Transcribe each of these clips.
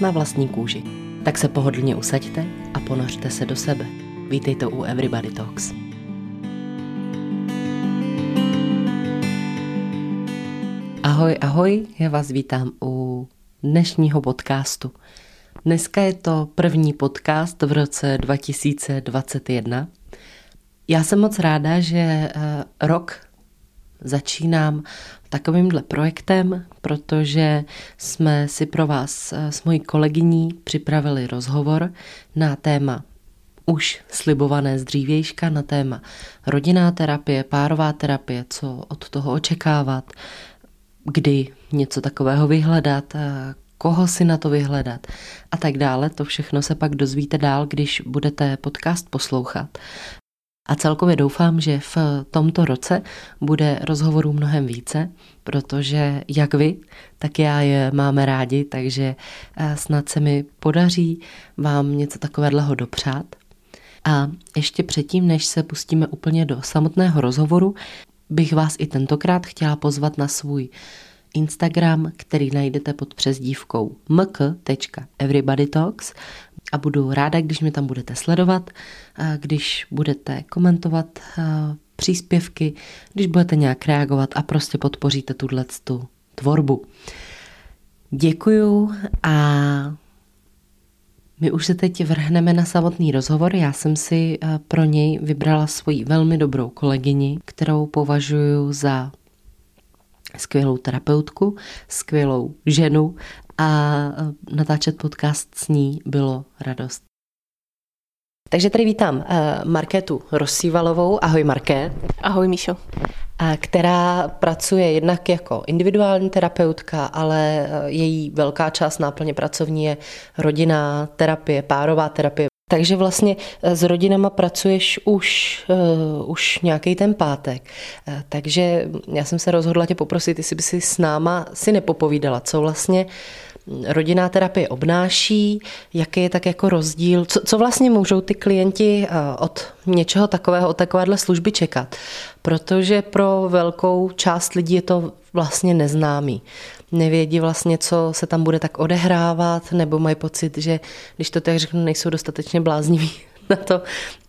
Na vlastní kůži. Tak se pohodlně usaďte a ponořte se do sebe. Vítejte u Everybody Talks. Ahoj, ahoj, já vás vítám u dnešního podcastu. Dneska je to první podcast v roce 2021. Já jsem moc ráda, že eh, rok začínám takovýmhle projektem, protože jsme si pro vás eh, s mojí kolegyní připravili rozhovor na téma už slibované z dřívějška na téma rodinná terapie, párová terapie, co od toho očekávat, kdy něco takového vyhledat, koho si na to vyhledat a tak dále. To všechno se pak dozvíte dál, když budete podcast poslouchat. A celkově doufám, že v tomto roce bude rozhovorů mnohem více, protože jak vy, tak já je máme rádi, takže eh, snad se mi podaří vám něco takového dopřát. A ještě předtím, než se pustíme úplně do samotného rozhovoru, bych vás i tentokrát chtěla pozvat na svůj Instagram, který najdete pod přezdívkou mk.everybodytalks a budu ráda, když mě tam budete sledovat, když budete komentovat příspěvky, když budete nějak reagovat a prostě podpoříte tuhle tu tvorbu. Děkuju a my už se teď vrhneme na samotný rozhovor. Já jsem si pro něj vybrala svoji velmi dobrou kolegyni, kterou považuji za skvělou terapeutku, skvělou ženu a natáčet podcast s ní bylo radost. Takže tady vítám Markétu Rosívalovou. Ahoj Marké. Ahoj Míšo. Která pracuje jednak jako individuální terapeutka, ale její velká část náplně pracovní je rodinná terapie, párová terapie, takže vlastně eh, s rodinama pracuješ už, uh, už nějaký ten pátek. Uh, takže já jsem se rozhodla tě poprosit, jestli by si s náma si nepopovídala, co vlastně hm, rodinná terapie obnáší, jaký je tak jako rozdíl, co, co vlastně můžou ty klienti od něčeho takového, od takovéhle služby čekat. Protože pro velkou část lidí je to vlastně neznámý nevědí vlastně, co se tam bude tak odehrávat, nebo mají pocit, že když to tak řeknu, nejsou dostatečně blázniví na to,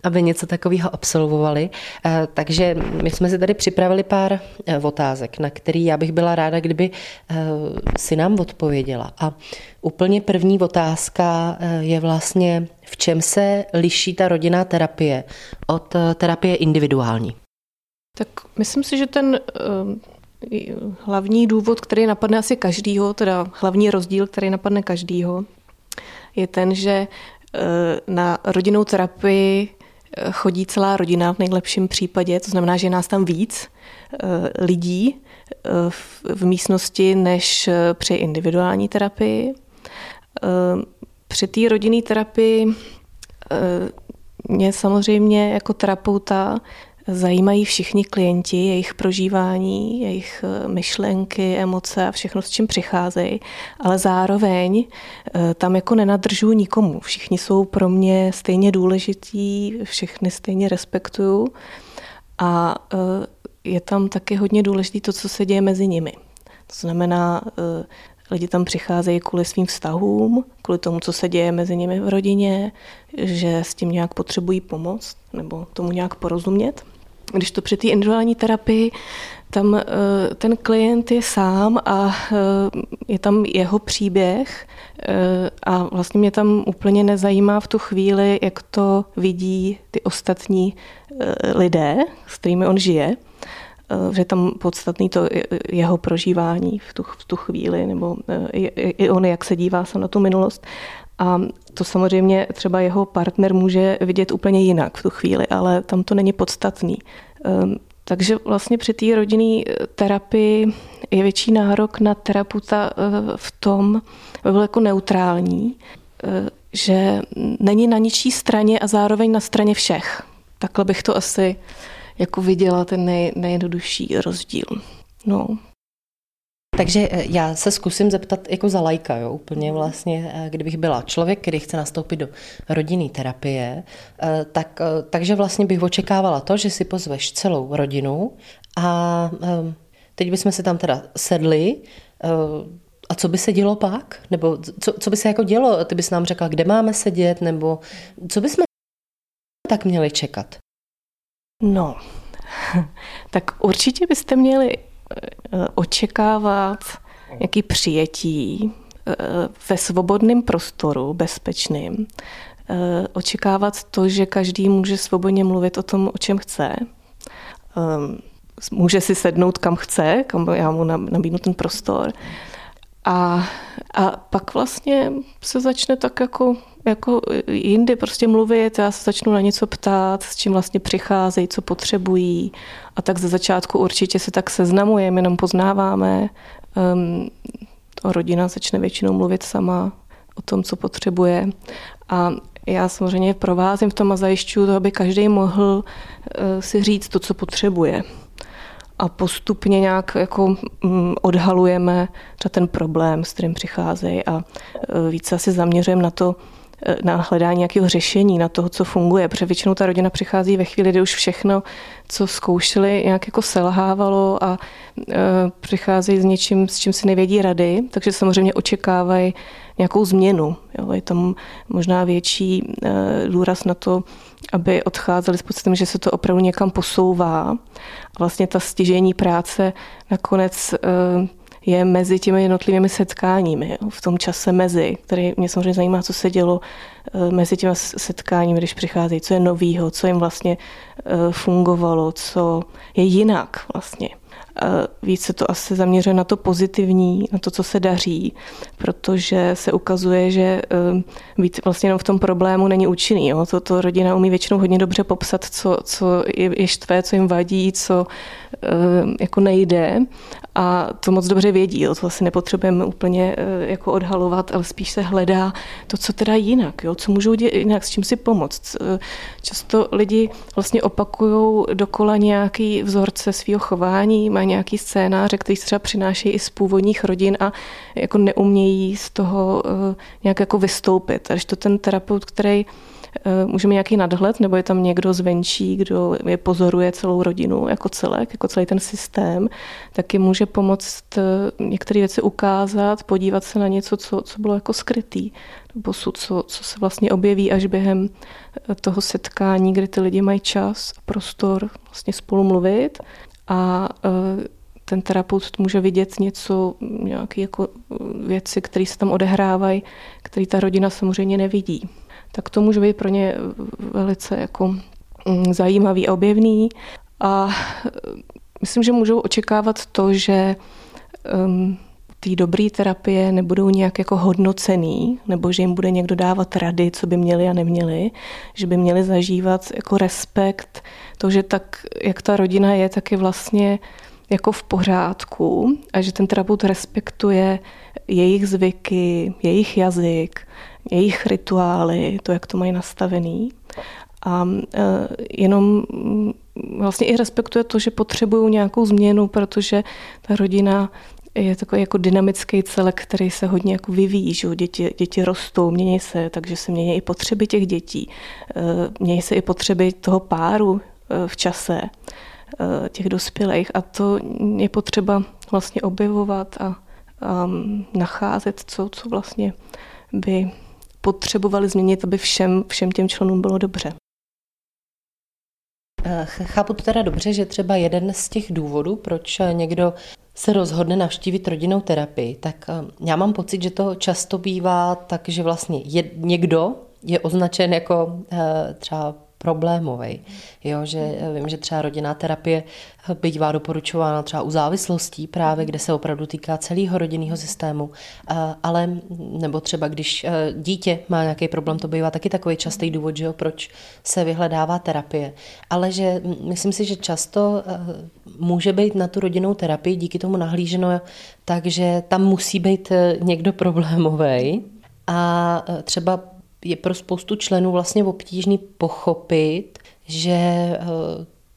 aby něco takového absolvovali. Eh, takže my jsme si tady připravili pár eh, otázek, na který já bych byla ráda, kdyby eh, si nám odpověděla. A úplně první otázka je vlastně, v čem se liší ta rodinná terapie od terapie individuální? Tak myslím si, že ten hlavní důvod, který napadne asi každýho, teda hlavní rozdíl, který napadne každýho, je ten, že eh, na rodinnou terapii eh, chodí celá rodina v nejlepším případě, to znamená, že je nás tam víc eh, lidí v místnosti než při individuální terapii. Při té rodinné terapii mě samozřejmě jako terapeuta zajímají všichni klienti, jejich prožívání, jejich eh, myšlenky, emoce a všechno, s čím přicházejí, ale zároveň eh, tam jako nenadržuji nikomu. Všichni jsou pro mě stejně důležití, všechny stejně respektuju a eh, je tam taky hodně důležité to, co se děje mezi nimi. To znamená, lidi tam přicházejí kvůli svým vztahům, kvůli tomu, co se děje mezi nimi v rodině, že s tím nějak potřebují pomoc nebo tomu nějak porozumět. Když to při té individuální terapii, tam eh, ten klient je sám a eh, je tam jeho příběh eh, a vlastně mě tam úplně nezajímá v tu chvíli, jak to vidí ty ostatní lidé, s kterými on žije, že tam podstatný to jeho prožívání v tu, v tu chvíli, nebo i, on, jak se dívá se na tu minulost. A to samozřejmě třeba jeho partner může vidět úplně jinak v tu chvíli, ale tam to není podstatný. Ehm, Takže vlastně při té rodinné terapii je větší nárok na terapeuta v tom, aby byl jako neutrální, že není na ničí straně a zároveň na straně všech. Takhle bych to asi jako viděla ten nej, nejjednodušší rozdíl. No. Takže eh, já se zkusím zeptat jako za lajka, jo, úplně vlastně, eh, kdybych byla člověk, který chce nastoupit do rodinné terapie, eh, tak, takže vlastně bych očekávala to, že si pozveš celou rodinu a teď bychom se tam teda sedli, a co by se dělo pak? Nebo co, co by se jako dělo? Ty bys nám řekla, kde máme sedět? Nebo co bychom tak měli čekat? No, tak určitě byste měli očekávat nějaký přijetí eh, ve svobodném prostoru, bezpečným. Eh, očekávat to, že každý může svobodně mluvit o tom, o čem chce. Ehm, může si sednout kam chce, kam já mu nabídnu ten prostor. A, a pak vlastně se začne tak jako, jako jindy prostě mluvit, já se začnu na něco ptát, s čím vlastně přicházejí, co potřebují. A tak ze začátku určitě se tak seznamujeme, jenom poznáváme. Um, rodina začne většinou mluvit sama o tom, co potřebuje. A já samozřejmě provázím v tom a zajišťuju to, aby každý mohl uh, si říct to, co potřebuje a postupně nějak jako mm, odhalujeme ten problém, s kterým přicházejí a e, více asi zaměřujeme na to, e, na hledání nějakého řešení, na toho, co funguje, protože většinou ta rodina přichází ve chvíli, kdy už všechno, co zkoušeli, nějak jako selhávalo a e, přicházejí s něčím, s čím si nevědí rady, takže samozřejmě očekávají nějakou změnu. Jo. Je tam možná větší důraz na to, aby odcházeli s pocitem, že se to opravdu někam posouvá. A vlastně ta stěžení práce nakonec eh, je mezi těmi jednotlivými setkáními, v tom čase mezi, který mě samozřejmě zajímá, co se dělo eh, mezi těmi setkáními, když přicházejí, co je novýho, co jim vlastně eh, fungovalo, co je jinak vlastně více to asi zaměřuje na to pozitivní, na to, co se daří, protože se ukazuje, že být vlastně jenom v tom problému není účinný. Jo? To, to rodina umí většinou hodně dobře popsat, co, co je, štvé, co jim vadí, co jako nejde a to moc dobře vědí, jo? to asi nepotřebujeme úplně jako odhalovat, ale spíš se hledá to, co teda jinak, jo? co můžou dělat jinak, s čím si pomoct. Často lidi vlastně opakují dokola nějaký vzorce svého chování, mají nějaký scénáře, který se třeba přinášejí i z původních rodin a jako neumějí z toho eh, nějak jako vystoupit. Až to ten terapeut, který eh, může mít nějaký nadhled, nebo je tam někdo zvenčí, kdo je pozoruje celou rodinu jako celek, jako celý ten systém, taky může pomoct eh, některé věci ukázat, podívat se na něco, co, co bylo jako skrytý, posud, co, co se vlastně objeví až během toho setkání, kdy ty lidi mají čas a prostor vlastně spolu mluvit a e, ten terapeut může vidět něco, nějaké jako věci, které se tam odehrávají, které ta rodina samozřejmě nevidí. Tak to může být pro ně velice jako mm, zajímavý a objevný. A e, myslím, že můžou očekávat to, že um, ty dobré terapie nebudou nějak jako hodnocený, nebo že jim bude někdo dávat rady, co by měli a neměli, že by měli zažívat jako respekt, to, že tak, jak ta rodina je, tak je vlastně jako v pořádku a že ten terapeut respektuje jejich zvyky, jejich jazyk, jejich rituály, to, jak to mají nastavený. A e, jenom vlastně i respektuje to, že potřebují nějakou změnu, protože ta rodina je takový jako dynamický celek, který se hodně jako vyvíjí, že děti, děti rostou, mění se, takže se mění i potřeby těch dětí, e, mění se i potřeby toho páru e, v čase, e, těch dospělých. A to je potřeba vlastně objevovat a, a nacházet, co, co vlastně by potřebovali změnit, aby všem, všem těm členům bylo dobře. Chápu to teda dobře, že třeba jeden z těch důvodů, proč někdo se rozhodne navštívit rodinnou terapii, tak eh, já mám pocit, že to často bývá tak, že vlastně je, někdo je označen jako eh, třeba problémový. Jo, že vím, že třeba rodinná terapie bývá doporučována třeba u závislostí právě, kde se opravdu týká celého rodinného systému, ale nebo třeba když dítě má nějaký problém, to bývá taky takový častý důvod, že jo, proč se vyhledává terapie. Ale že myslím si, že často může být na tu rodinnou terapii díky tomu nahlíženo, takže tam musí být někdo problémový a třeba je pro spoustu členů vlastně obtížný pochopit, že eh,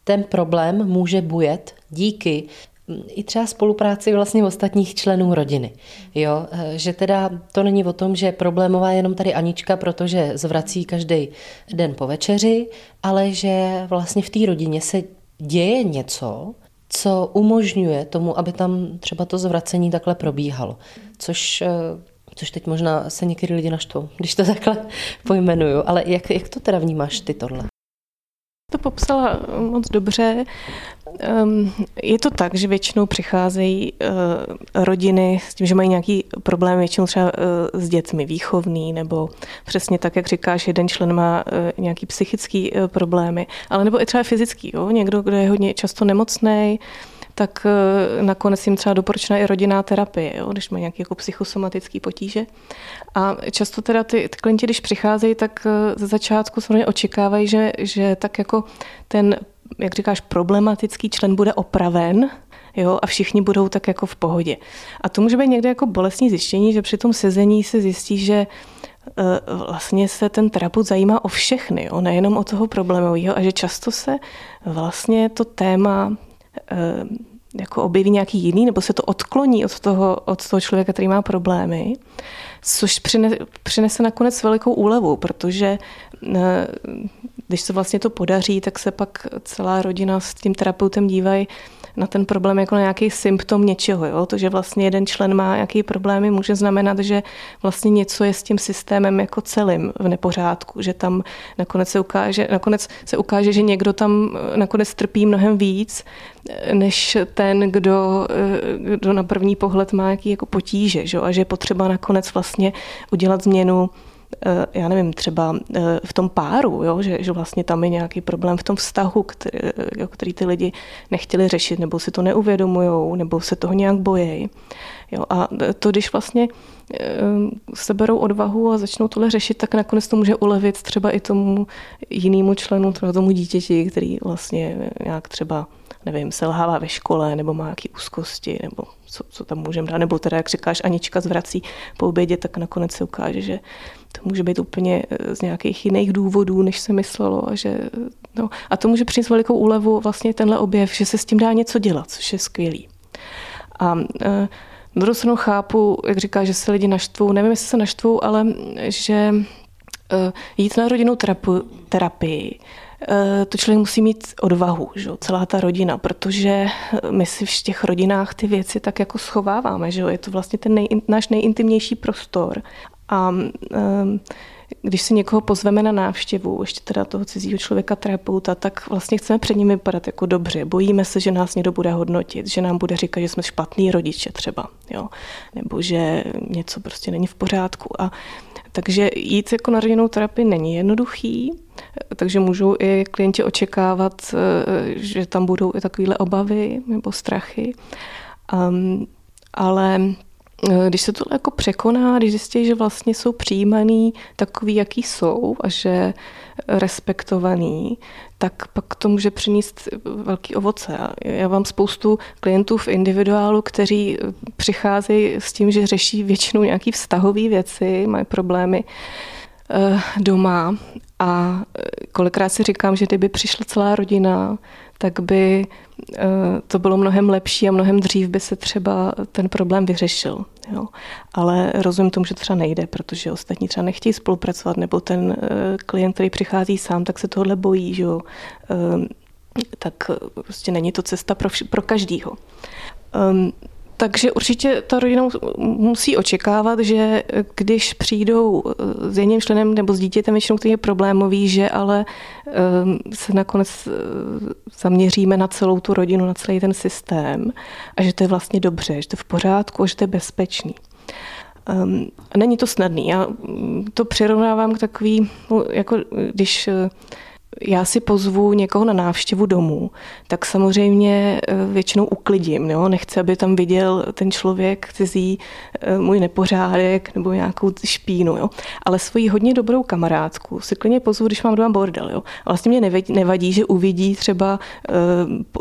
ten problém může bujet díky hm, i třeba spolupráci vlastně ostatních členů rodiny. Jo? Eh, že teda to není o tom, že problémová je jenom tady Anička, protože zvrací každý den po večeři, ale že vlastně v té rodině se děje něco, co umožňuje tomu, aby tam třeba to zvracení takhle probíhalo. Což eh, Což teď možná se některý lidi naštvou, když to takhle pojmenuju. Ale jak, jak to teda vnímáš ty tohle? To popsala moc dobře. Ehm, je to tak, že většinou přicházejí eh, rodiny s tím, že mají nějaký problém většinou třeba eh, s dětmi výchovný, nebo přesně tak, jak říkáš, jeden člen má eh, nějaký psychický problémy, ale nebo i třeba fyzický. Jo? Někdo, kdo je hodně často nemocný, tak eh, nakonec jim třeba doporučena i rodinná terapie, jo, když mají nějaké jako psychosomatické potíže. A často teda ty, ty klienti, když přicházejí, tak eh, ze začátku samozřejmě očekávají, že, že tak jako ten, jak říkáš, problematický člen bude opraven, jo, a všichni budou tak jako v pohodě. A to může být někde jako bolestní zjištění, že při tom sezení se zjistí, že eh, vlastně se ten terapeut zajímá o všechny, jo, nejenom o toho problémového a že často se vlastně to téma jako objeví nějaký jiný, nebo se to odkloní od toho, od toho člověka, který má problémy, což přinese, nakonec velikou úlevu, protože eh, když se vlastně to podaří, tak se pak celá rodina s tím terapeutem dívají na ten problém jako na nějaký symptom něčeho. Jo? To, že vlastně jeden člen má nějaký problémy, může znamenat, že vlastně něco je s tím systémem jako celým v nepořádku, že tam nakonec se ukáže, nakonec se ukáže že někdo tam eh, nakonec trpí mnohem víc, eh, než ten, kdo, eh, kdo na první pohled má jaký jako potíže. Že? A že je potřeba nakonec vlastně udělat změnu já nevím, třeba eh, v tom páru, jo, že, že vlastně tam je nějaký problém v tom vztahu, který, eh, který ty lidi nechtěli řešit, nebo si to neuvědomují, nebo se toho nějak bojí. Jo, a to, když vlastně seberou odvahu a začnou tohle řešit, tak nakonec to může ulevit třeba i tomu jinému členu, třeba tomu dítěti, který vlastně nějak třeba nevím, selhává ve škole, nebo má nějaké úzkosti, nebo co, co tam můžeme dát, nebo teda, jak říkáš, Anička zvrací po obědě, tak nakonec se ukáže, že to může být úplně eh, z nějakých jiných důvodů, než se myslelo. A, že, no, a to může přinést velikou úlevu vlastně tenhle objev, že se s tím dá něco dělat, což je skvělý. A e, druhou chápu, jak říká, že se lidi naštvou, nevím, jestli se naštvou, ale že e, jít na rodinnou terapii, terapii to člověk musí mít odvahu, že? celá ta rodina, protože my si v těch rodinách ty věci tak jako schováváme, že? je to vlastně ten nej, náš nejintimnější prostor a um, když si někoho pozveme na návštěvu, ještě teda toho cizího člověka, terapeuta, tak vlastně chceme před ním vypadat jako dobře. Bojíme se, že nás někdo bude hodnotit, že nám bude říkat, že jsme špatný rodiče třeba, jo? nebo že něco prostě není v pořádku. A takže jít jako na rodinnou terapii není jednoduchý, takže můžou i klienti očekávat, eh, že tam budou i takovéhle obavy nebo strachy. Um, ale když se to jako překoná, když zjistí, že vlastně jsou přijímaný takový, jaký jsou a že respektovaný, tak pak to může přinést velký ovoce. Já mám spoustu klientů v individuálu, kteří přicházejí s tím, že řeší většinou nějaké vztahové věci, mají problémy eh, doma a eh, kolikrát si říkám, že kdyby přišla celá rodina, tak by to bylo mnohem lepší a mnohem dřív by se třeba ten problém vyřešil. Jo. Ale rozumím tomu, že to třeba nejde, protože ostatní třeba nechtějí spolupracovat, nebo ten eh, klient, který přichází sám, tak se tohle bojí, že jo. Ehm, tak prostě není to cesta pro, vš- pro každýho. Takže určitě ta rodina musí očekávat, že když přijdou s jedním členem nebo s dítětem většinou, který je problémový, že ale ehm, se nakonec eh, zaměříme na celou tu rodinu, na celý ten systém a že to je vlastně dobře, že to je v pořádku a že to je bezpečný. Um, není to snadný. Já to přirovnávám k takový, jako když já si pozvu někoho na návštěvu domů, tak samozřejmě eh, většinou uklidím. Jo? Nechci, aby tam viděl ten člověk cizí eh, můj nepořádek nebo nějakou špínu. Jo? Ale svoji hodně dobrou kamarádku si klidně pozvu, když mám doma bordel. Jo? Vlastně mě nevadí, nevadí, že uvidí třeba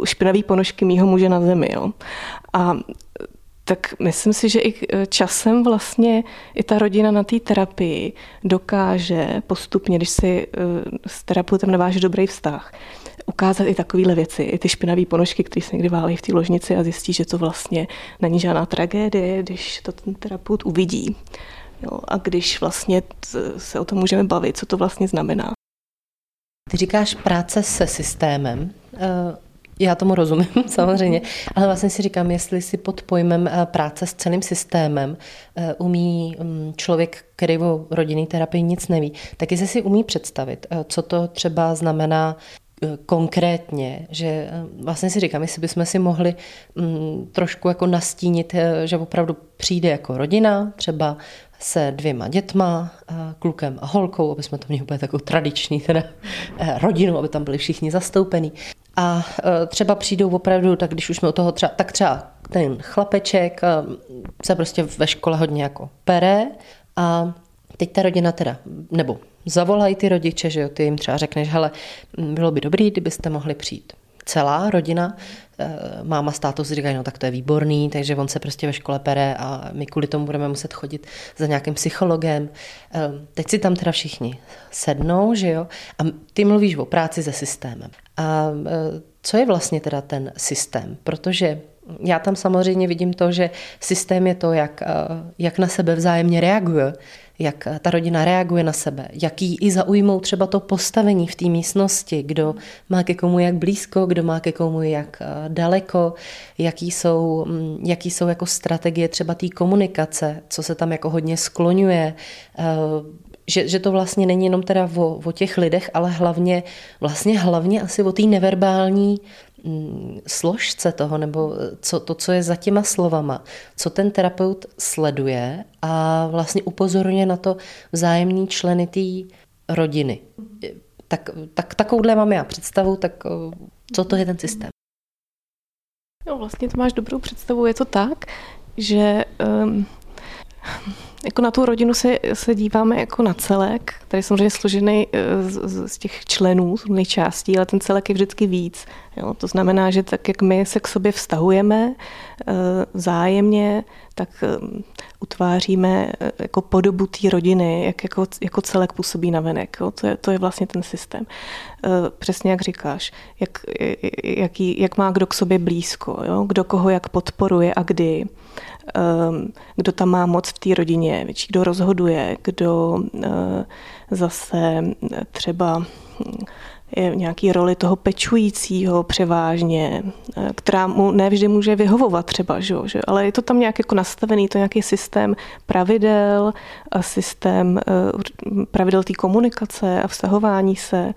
špinavý ponožky mýho muže na zemi. Jo? A tak myslím si, že i e, časem vlastně i ta rodina na té terapii dokáže postupně, když si e, s terapeutem naváže dobrý vztah, ukázat i takovéhle věci, i ty špinavé ponožky, které se někdy válí v té ložnici a zjistí, že to vlastně není žádná tragédie, když to ten terapeut uvidí. Jo, a když vlastně se o tom můžeme bavit, co to vlastně znamená. Ty říkáš práce se systémem. Já tomu rozumím, samozřejmě, ale vlastně si říkám, jestli si pod pojmem eh, práce s celým systémem eh, umí mm, člověk, který o rodinné terapii nic neví, tak jestli si umí představit, eh, co to třeba znamená konkrétně, že vlastně si říkám, jestli bychom si mohli mm, trošku jako nastínit, že opravdu přijde jako rodina, třeba se dvěma dětma, klukem a holkou, aby jsme to měli úplně takovou tradiční teda rodinu, aby tam byli všichni zastoupení. A e, třeba přijdou opravdu, tak když už jsme u toho třeba, tak třeba ten chlapeček se prostě ve škole hodně jako pere a teď ta rodina teda, nebo zavolají ty rodiče, že jo, ty jim třeba řekneš, hele, bylo by dobrý, kdybyste mohli přijít celá rodina, máma s tátou si říkají, no tak to je výborný, takže on se prostě ve škole pere a my kvůli tomu budeme muset chodit za nějakým psychologem. Teď si tam teda všichni sednou, že jo, a ty mluvíš o práci se systémem. A e, co je vlastně teda ten systém? Protože já tam samozřejmě vidím to, že systém je to, jak, e, jak na sebe vzájemně reaguje, jak ta rodina reaguje na sebe, jaký i zaujmou třeba to postavení v té místnosti, kdo má ke komu jak blízko, kdo má ke komu jak e, daleko, jaký jsou, jaký jsou jako strategie třeba té komunikace, co se tam jako hodně skloňuje, že, že to vlastně není jenom teda o, o těch lidech, ale hlavně, vlastně hlavně asi o té neverbální mm, složce toho, nebo co, to, co je za těma slovama, co ten terapeut sleduje a vlastně upozorňuje na to vzájemní členy té rodiny. Tak, tak takovouhle mám já představu, tak co to je ten systém? No, vlastně to máš dobrou představu, je to tak, že um, jako na tu rodinu se, se díváme jako na celek, který je samozřejmě složený eh, z, z těch členů, z různých částí, ale ten celek je vždycky víc. Jo? To znamená, že tak, jak my se k sobě vztahujeme eh, vzájemně, tak eh, utváříme jako podobu té rodiny, jak jako, jako celek působí na venek. Jo? To, je, to je vlastně ten systém. Přesně jak říkáš, jak, jaký, jak má kdo k sobě blízko, jo? kdo koho jak podporuje a kdy kdo tam má moc v té rodině, kdo rozhoduje, kdo eh, zase třeba hm, je v nějaký roli toho pečujícího převážně, eh, která mu nevždy může vyhovovat třeba, že, ale je to tam nějak jako nastavený, to nějaký systém pravidel a systém eh, pravidel té komunikace a vztahování se.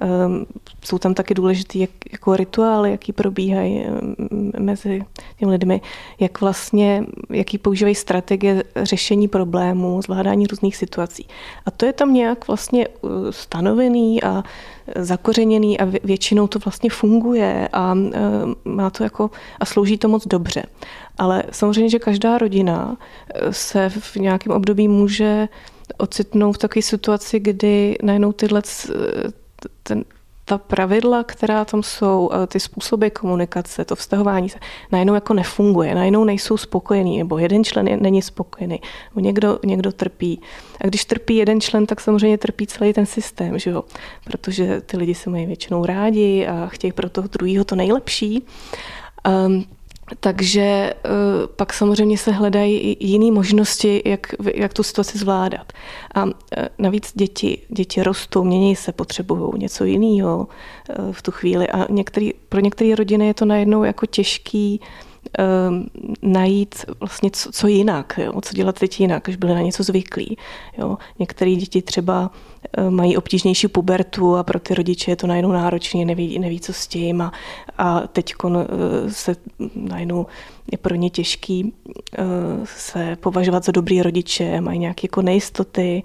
Ehm, jsou tam taky důležité jak, jako rituály, jaký probíhají ehm, mezi těmi lidmi, jak vlastně, jaký používají strategie řešení problémů, zvládání různých situací. A to je tam nějak vlastně uh, stanovený a zakořeněný a většinou to vlastně funguje a ehm, má to jako a slouží to moc dobře. Ale samozřejmě, že každá rodina uh, se v nějakém období může ocitnout v takové situaci, kdy najednou tyhle ten, ta pravidla, která tam jsou, ty způsoby komunikace, to vztahování se, najednou jako nefunguje, najednou nejsou spokojení, nebo jeden člen je, není spokojený, nebo někdo, někdo trpí. A když trpí jeden člen, tak samozřejmě trpí celý ten systém, že jo? protože ty lidi se mají většinou rádi a chtějí pro toho druhého to nejlepší. Um, takže eh, pak samozřejmě se hledají i jiné možnosti, jak, jak tu situaci zvládat. A eh, navíc děti, děti rostou, mění se, potřebují něco jiného eh, v tu chvíli. A některý, pro některé rodiny je to najednou jako těžký najít vlastně co, co jinak, jo? co dělat teď jinak, když byli na něco zvyklí. Některé děti třeba Eh, mají obtížnější pubertu a pro ty rodiče je to najednou náročné, neví, neví co s tím a, a teď eh, se najednou je pro ně těžký eh, se považovat za dobrý rodiče, mají nějaké jako nejistoty,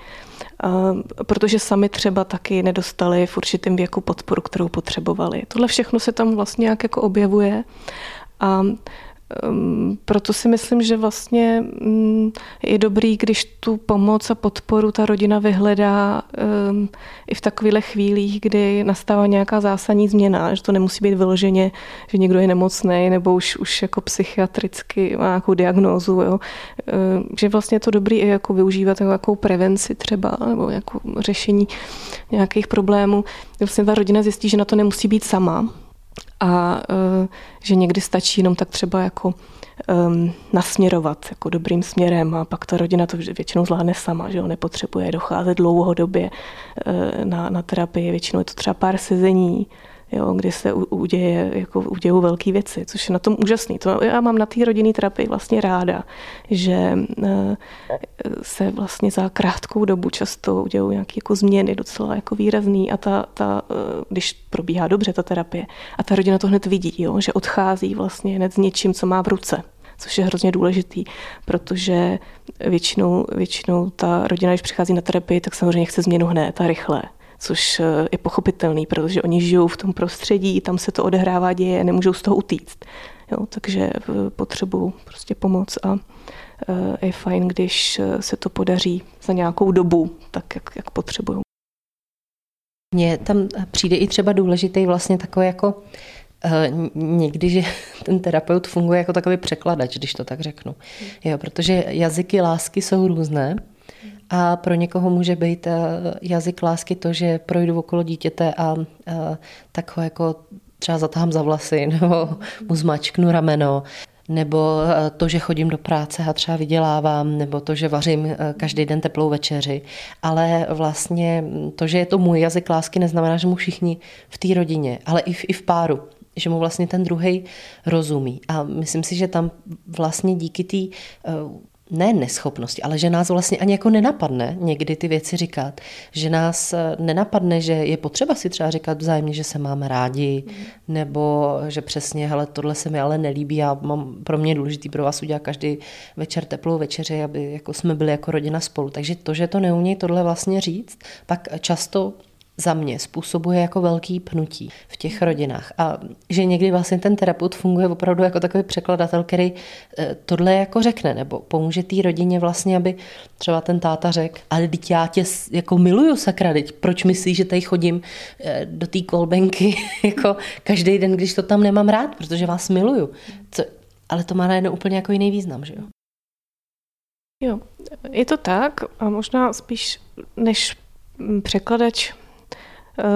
protože sami třeba taky nedostali v určitém věku podporu, kterou potřebovali. Tohle všechno se tam vlastně nějak jako objevuje a Ehm, proto si myslím, že vlastně mm, je dobrý, když tu pomoc a podporu ta rodina vyhledá ehm, i v takových chvílích, kdy nastává nějaká zásadní změna, že to nemusí být vyloženě, že někdo je nemocný nebo už, už jako psychiatricky má nějakou diagnózu, jo. Ehm, že vlastně je to dobrý i jako využívat jako nějakou prevenci třeba nebo jako řešení nějakých problémů. Vlastně ta rodina zjistí, že na to nemusí být sama, a uh, že někdy stačí jenom tak třeba jako um, nasměrovat jako dobrým směrem a pak ta rodina to většinou zvládne sama, že jo, nepotřebuje docházet dlouhodobě uh, na, na terapii, většinou je to třeba pár sezení, jo, kdy se uděje, jako udějou velké věci, což je na tom úžasný. To já mám na té rodinné terapii vlastně ráda, že eh, se vlastně za krátkou dobu často udějou nějaké jako změny docela jako výrazný a ta, ta, eh, když probíhá dobře ta terapie a ta rodina to hned vidí, jo, že odchází vlastně hned s něčím, co má v ruce což je hrozně důležitý, protože většinou, většinou ta rodina, když přichází na terapii, tak samozřejmě chce změnu hned a rychle což eh, je pochopitelný, protože oni žijou v tom prostředí, tam se to odehrává, děje, nemůžou z toho utíct. Jo, takže eh, potřebují prostě pomoc a eh, je fajn, když se to podaří za nějakou dobu, tak jak, jak potřebují. Mně tam přijde i třeba důležitý vlastně takový jako někdy, že ten terapeut funguje jako takový překladač, když to tak řeknu. Jo, protože jazyky lásky jsou různé a pro někoho může být eh, jazyk lásky to, že projdu okolo dítěte a eh, tak ho jako třeba zatáhám za vlasy nebo mu zmačknu rameno nebo eh, to, že chodím do práce a třeba vydělávám, nebo to, že vařím každý den teplou večeři. Ale vlastně to, že je to můj jazyk lásky, neznamená, že mu všichni v té rodině, ale i v, i v páru že mu vlastně ten druhý rozumí. A myslím si, že tam vlastně díky té ne neschopnosti, ale že nás vlastně ani jako nenapadne někdy ty věci říkat. Že nás eh, nenapadne, že je potřeba si třeba říkat vzájemně, že se máme rádi, mm. nebo že přesně, hele, tohle se mi ale nelíbí, já mám pro mě důležitý pro vás udělat každý večer teplou večeři, aby jako jsme byli jako rodina spolu. Takže to, že to neumějí tohle vlastně říct, pak často za mě způsobuje jako velký pnutí v těch rodinách. A že někdy vlastně ten terapeut funguje opravdu jako takový překladatel, který eh, tohle jako řekne, nebo pomůže té rodině vlastně, aby třeba ten táta řekl, ale teď já tě jako miluju sakra, teď proč myslíš, že tady chodím eh, do té kolbenky jako každý den, když to tam nemám rád, protože vás miluju. Co, ale to má najednou úplně jako jiný význam, že jo? Jo, je to tak a možná spíš než překladač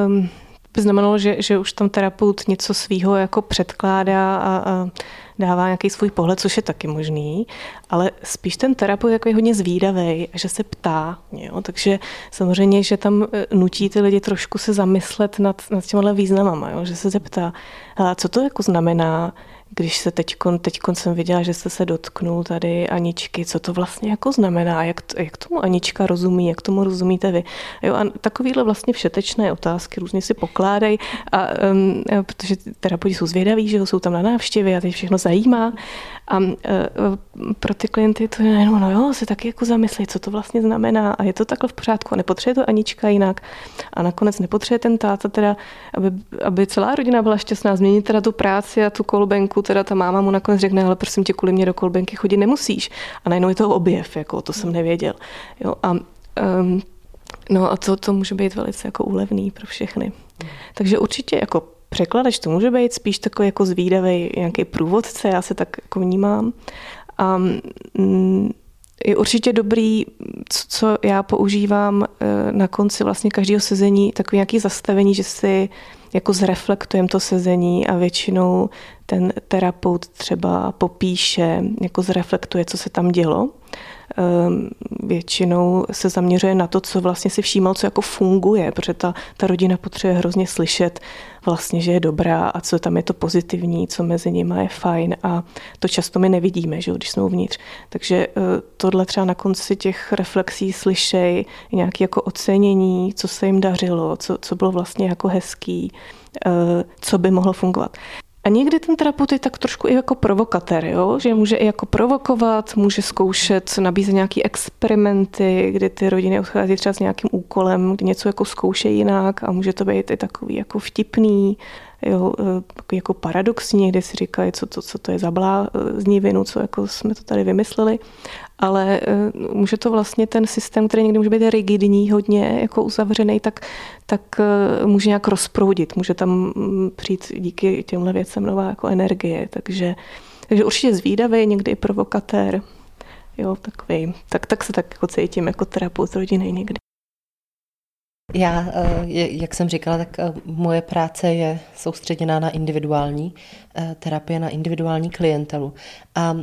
um, by znamenalo, že, že už tam terapeut něco svýho jako předkládá a, a dává nějaký svůj pohled, což je taky možný, ale spíš ten terapeut jako je hodně zvídavý že se ptá, jo? takže samozřejmě, že tam e, nutí ty lidi trošku se zamyslet nad, nad těma významama, jo? že se zeptá, co to jako znamená, když se teď, teď jsem viděla, že jste se dotknul tady Aničky, co to vlastně jako znamená, jak, jak tomu Anička rozumí, jak tomu rozumíte vy. Jo, a takovýhle vlastně všetečné otázky různě si pokládají, a, um, protože terapeuti jsou zvědaví, že jsou tam na návštěvě a teď všechno zajímá. A uh, pro ty klienty to je jenom, no jo, se taky jako zamyslí, co to vlastně znamená a je to takhle v pořádku a nepotřebuje to Anička jinak. A nakonec nepotřebuje ten táta teda, aby, aby celá rodina byla šťastná, změnit teda tu práci a tu kolbenku, teda ta máma mu nakonec řekne, ale prosím tě, kvůli mě do kolbenky chodit nemusíš. A najednou je to objev, jako to jsem nevěděl. Jo, a, um, no a to, to může být velice jako úlevný pro všechny. Takže určitě jako překladač to může být spíš takový jako zvídavý nějaký průvodce, já se tak jako vnímám. A mm, je určitě dobrý, co, co já používám eh, na konci vlastně každého sezení, takový nějaký zastavení, že si jako zreflektujeme to sezení a většinou ten terapeut třeba popíše, jako zreflektuje, co se tam dělo většinou se zaměřuje na to, co vlastně si všímal, co jako funguje, protože ta, ta rodina potřebuje hrozně slyšet vlastně, že je dobrá a co tam je to pozitivní, co mezi nimi je fajn a to často my nevidíme, že, když jsme uvnitř. Takže eh, tohle třeba na konci těch reflexí slyšej nějaké jako ocenění, co se jim dařilo, co, co bylo vlastně jako hezký, eh, co by mohlo fungovat. A někdy ten terapeut je tak trošku i jako provokatér, jo? že může i jako provokovat, může zkoušet, nabízet nějaké experimenty, kdy ty rodiny odchází třeba s nějakým úkolem, kdy něco jako zkoušejí jinak a může to být i takový jako vtipný, jo, e, jako paradoxní, kde si říkají, co to, co to je za bláznivinu, co jako jsme to tady vymysleli. Ale eh, může to vlastně ten systém, který někdy může být rigidní, hodně jako uzavřený, tak, tak eh, může nějak rozproudit, může tam mm, přijít díky těmhle věcem nová jako energie, takže, takže určitě zvídavý, někdy i provokatér, jo, takový, tak, tak se tak jako cítím jako terapeut rodiny někdy. Já, eh, jak jsem říkala, tak moje práce je soustředěná na individuální terapie, na individuální klientelu. A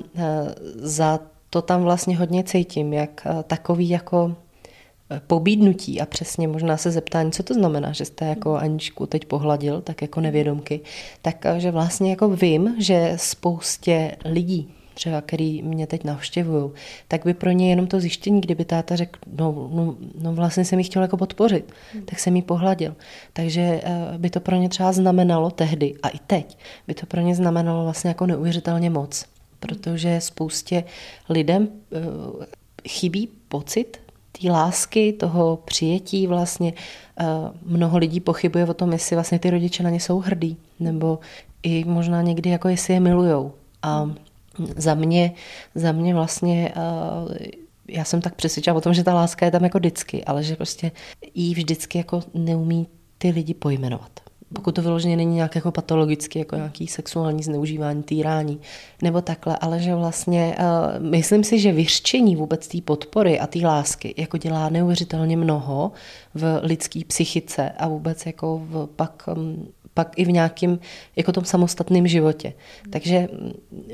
za to tam vlastně hodně cítím, jak eh, takový jako eh, pobídnutí a přesně možná se zeptání, co to znamená, že jste jako Aničku teď pohladil, tak jako nevědomky, tak eh, že vlastně jako vím, že spoustě lidí, třeba který mě teď navštěvují, tak by pro ně jenom to zjištění, kdyby táta řekl, no, no, no vlastně jsem ji chtěl jako podpořit, hmm. tak jsem ji pohladil. Takže by to pro ně třeba znamenalo tehdy a i teď, by to pro ně znamenalo vlastně jako neuvěřitelně moc protože spoustě lidem eh, chybí pocit té lásky, toho přijetí vlastně. Eh, mnoho lidí pochybuje o tom, jestli vlastně ty rodiče na ně jsou hrdí, nebo i možná někdy jako jestli je milujou. A za mě, za mě vlastně eh, já jsem tak přesvědčila o tom, že ta láska je tam jako vždycky, ale že prostě jí vždycky jako neumí ty lidi pojmenovat. Pokud to vyloženě není nějak jako patologicky, jako nějaký sexuální zneužívání, týrání nebo takhle, ale že vlastně uh, myslím si, že vyřčení vůbec té podpory a té lásky jako dělá neuvěřitelně mnoho v lidské psychice a vůbec jako v pak um, pak i v nějakém jako tom samostatném životě. Takže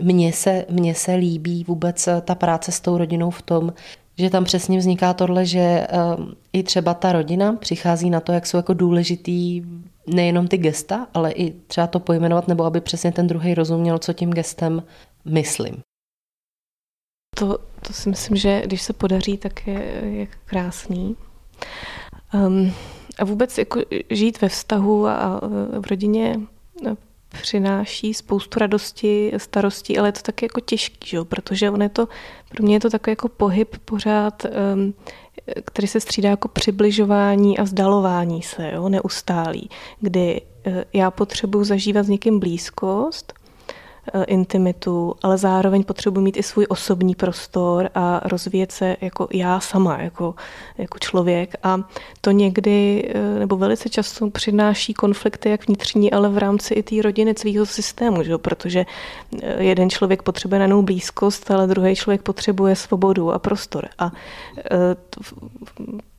mně se, mně se líbí vůbec eh, ta práce s tou rodinou v tom, že tam přesně vzniká tohle, že um, i třeba ta rodina přichází na to, jak jsou jako důležitý nejenom ty gesta, ale i třeba to pojmenovat, nebo aby přesně ten druhý rozuměl, co tím gestem myslím. To, to si myslím, že když se podaří, tak je, je krásný. Um, a vůbec jako žít ve vztahu a v rodině přináší spoustu radosti, starostí, ale je to taky jako těžký, že? protože on je to, pro mě je to takový jako pohyb pořád, který se střídá jako přibližování a vzdalování se, jo, neustálý, kdy eh, já potřebuji zažívat s někým blízkost, intimitu, ale zároveň potřebuji mít i svůj osobní prostor a rozvíjet se jako já sama, jako, jako člověk. A to někdy, eh, nebo velice často přináší konflikty jak vnitřní, ale v rámci i té rodiny svého systému, že? protože eh, jeden člověk potřebuje nanou blízkost, ale druhý člověk potřebuje svobodu a prostor. A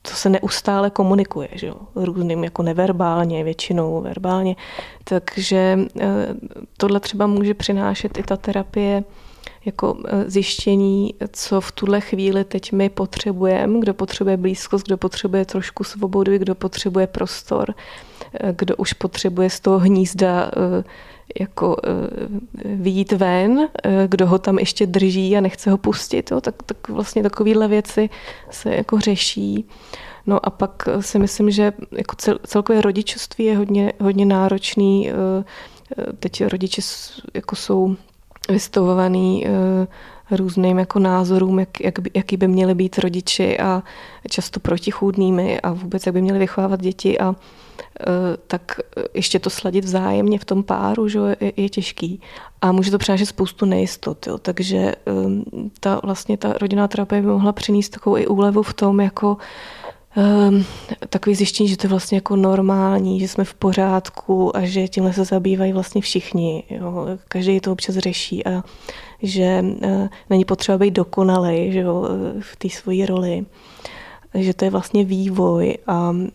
to se neustále komunikuje, že jo? různým jako neverbálně, většinou verbálně. Takže eh, tohle třeba může přinášet i ta terapie jako eh, zjištění, co v tuhle chvíli teď my potřebujeme, kdo potřebuje blízkost, kdo potřebuje trošku svobodu, kdo potřebuje prostor, eh, kdo už potřebuje z toho hnízda jako vyjít ven, kdo ho tam ještě drží a nechce ho pustit, jo, tak, tak vlastně takovéhle věci se jako řeší. No a pak si myslím, že jako cel, celkové rodičovství je hodně, hodně náročný. Teď rodiče jako jsou vystavovaný různým jako názorům, jak, jak jaký by měly být rodiči a často protichůdnými a vůbec jak by měli vychovávat děti a tak ještě to sladit vzájemně v tom páru že je, je těžký. A může to přinášet spoustu nejistot. Jo. Takže ta, vlastně ta rodinná terapie by mohla přinést takovou i úlevu v tom, jako um, takový zjištění, že to je vlastně jako normální, že jsme v pořádku a že tímhle se zabývají vlastně všichni. Jo. Každý to občas řeší a že uh, není potřeba být dokonalý že jo, v té svojí roli že to je vlastně vývoj a uh,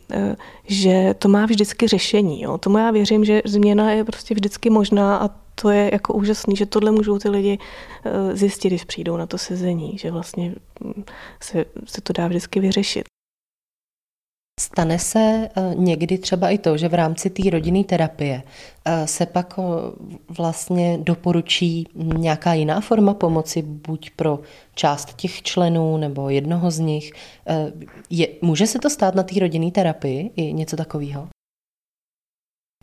že to má vždycky řešení. Jo. Tomu já věřím, že změna je prostě vždycky možná a to je jako úžasný, že tohle můžou ty lidi eh, zjistit, když přijdou na to sezení, že vlastně mm, se, se to dá vždycky vyřešit. Stane se eh, někdy třeba i to, že v rámci té rodinné terapie eh, se pak eh, vlastně doporučí nějaká jiná forma pomoci, buď pro část těch členů nebo jednoho z nich. Je, může se to stát na té rodinné terapii i něco takového?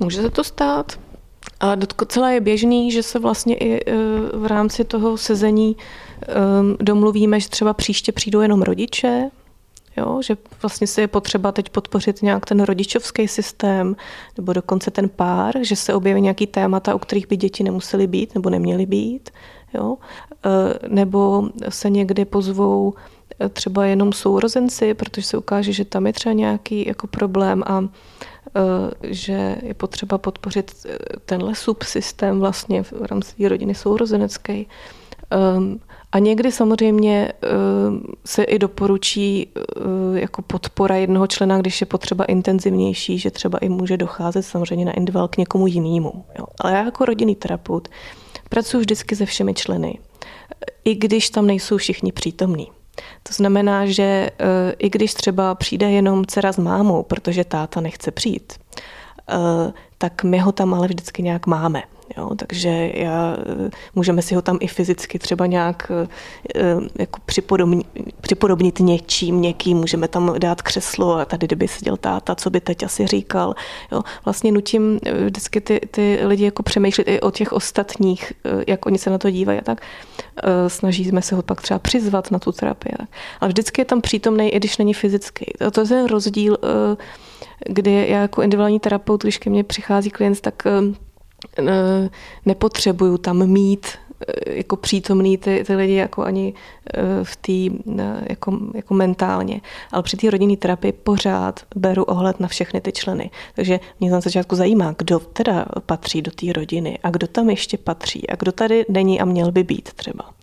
Může se to stát. A celé je běžný, že se vlastně i v rámci toho sezení domluvíme, že třeba příště přijdou jenom rodiče, Jo, že vlastně si je potřeba teď podpořit nějak ten rodičovský systém nebo dokonce ten pár, že se objeví nějaký témata, u kterých by děti nemusely být nebo neměly být. Jo? E, nebo se někdy pozvou e, třeba jenom sourozenci, protože se ukáže, že tam je třeba nějaký jako problém a e, že je potřeba podpořit tenhle subsystém vlastně v rámci rodiny sourozenecké. A někdy samozřejmě eh, se i doporučí eh, jako podpora jednoho člena, když je potřeba intenzivnější, že třeba i může docházet samozřejmě na individuál k někomu jinému. Ale já jako rodinný terapeut pracuji vždycky se všemi členy, i když tam nejsou všichni přítomní. To znamená, že eh, i když třeba přijde jenom dcera s mámou, protože táta nechce přijít, tak my ho tam ale vždycky nějak máme. Jo, takže já, můžeme si ho tam i fyzicky třeba nějak eh, jako připodobnit, připodobnit něčím, někým, můžeme tam dát křeslo a tady, kdyby seděl táta, co by teď asi říkal. Jo, vlastně nutím eh, vždycky ty, ty lidi jako přemýšlet i o těch ostatních, eh, jak oni se na to dívají a tak. Snažíme se ho pak třeba přizvat na tu terapii. Ale vždycky je tam přítomný, i když není fyzický. A to je ten rozdíl, kdy já jako individuální terapeut, když ke mně přichází klient, tak nepotřebuju tam mít eh, jako přítomný ty, ty lidi jako ani eh, v té jako, jako mentálně. Ale při té rodinné terapii pořád beru ohled na všechny ty členy. Takže mě na začátku zajímá, kdo teda patří do té rodiny a kdo tam ještě patří a kdo tady není a měl by být třeba.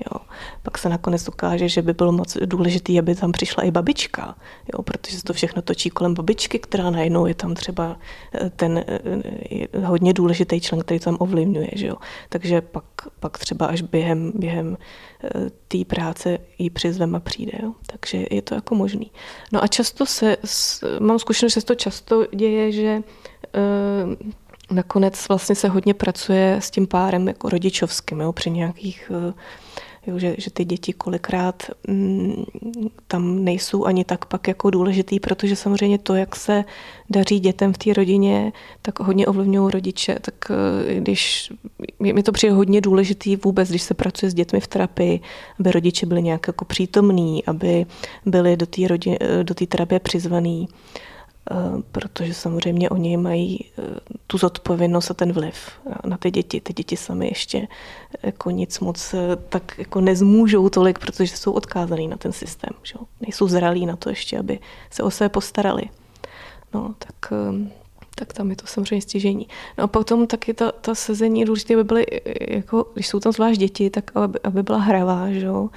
Jo. Pak se nakonec ukáže, že by bylo moc důležité, aby tam přišla i babička, jo, protože se to všechno točí kolem babičky, která najednou je tam třeba eh, ten eh, hodně důležitý člen, který tam ovlivňuje. Že jo. Takže pak, pak třeba až během, během eh, té práce ji přizvem a přijde. Jo. Takže je to jako možný. No a často se, mám zkušenost, že se to často děje, že nakonec vlastně se hodně pracuje s tím párem jako rodičovským, jo, při nějakých jo, že, že ty děti kolikrát mm, tam nejsou ani tak pak jako důležitý, protože samozřejmě to, jak se daří dětem v té rodině, tak hodně ovlivňují rodiče. Tak eh, když mi to přijde hodně důležitý vůbec, když se pracuje s dětmi v terapii, aby rodiče byli nějak jako přítomní, aby byli do té do terapie přizvaný. Eh, protože samozřejmě oni mají eh, tu zodpovědnost a ten vliv na ty děti. Ty děti sami ještě jako nic moc eh, tak jako nezmůžou tolik, protože jsou odkázaný na ten systém. Že? Nejsou zralí na to ještě, aby se o sebe postarali. No, tak tak tam je to samozřejmě stěžení. No a potom taky ta, ta sezení důležité, aby byly, jako, když jsou tam zvlášť děti, tak aby, aby byla hravá, že. Eh,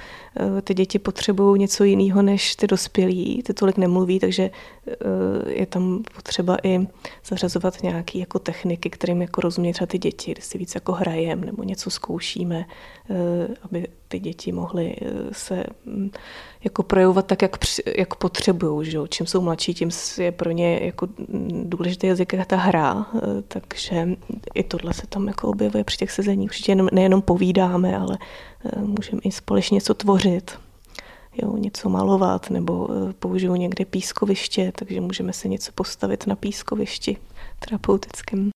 ty děti potřebují něco jiného než ty dospělí, ty tolik nemluví, takže eh, je tam potřeba i zařazovat nějaké jako techniky, kterým jako rozumí třeba ty děti, kde si víc jako hrajem nebo něco zkoušíme, eh, aby ty děti mohly se mm, jako projevovat tak, jak, jak potřebují. Že? Čím jsou mladší, tím je pro ně jako důležitý jazyk ta hra, takže i tohle se tam jako objevuje při těch sezeních. Určitě nejenom povídáme, ale Eh, můžeme i společně něco tvořit, jo, něco malovat, nebo eh, použiju někde pískoviště, takže můžeme se něco postavit na pískovišti terapeutickém.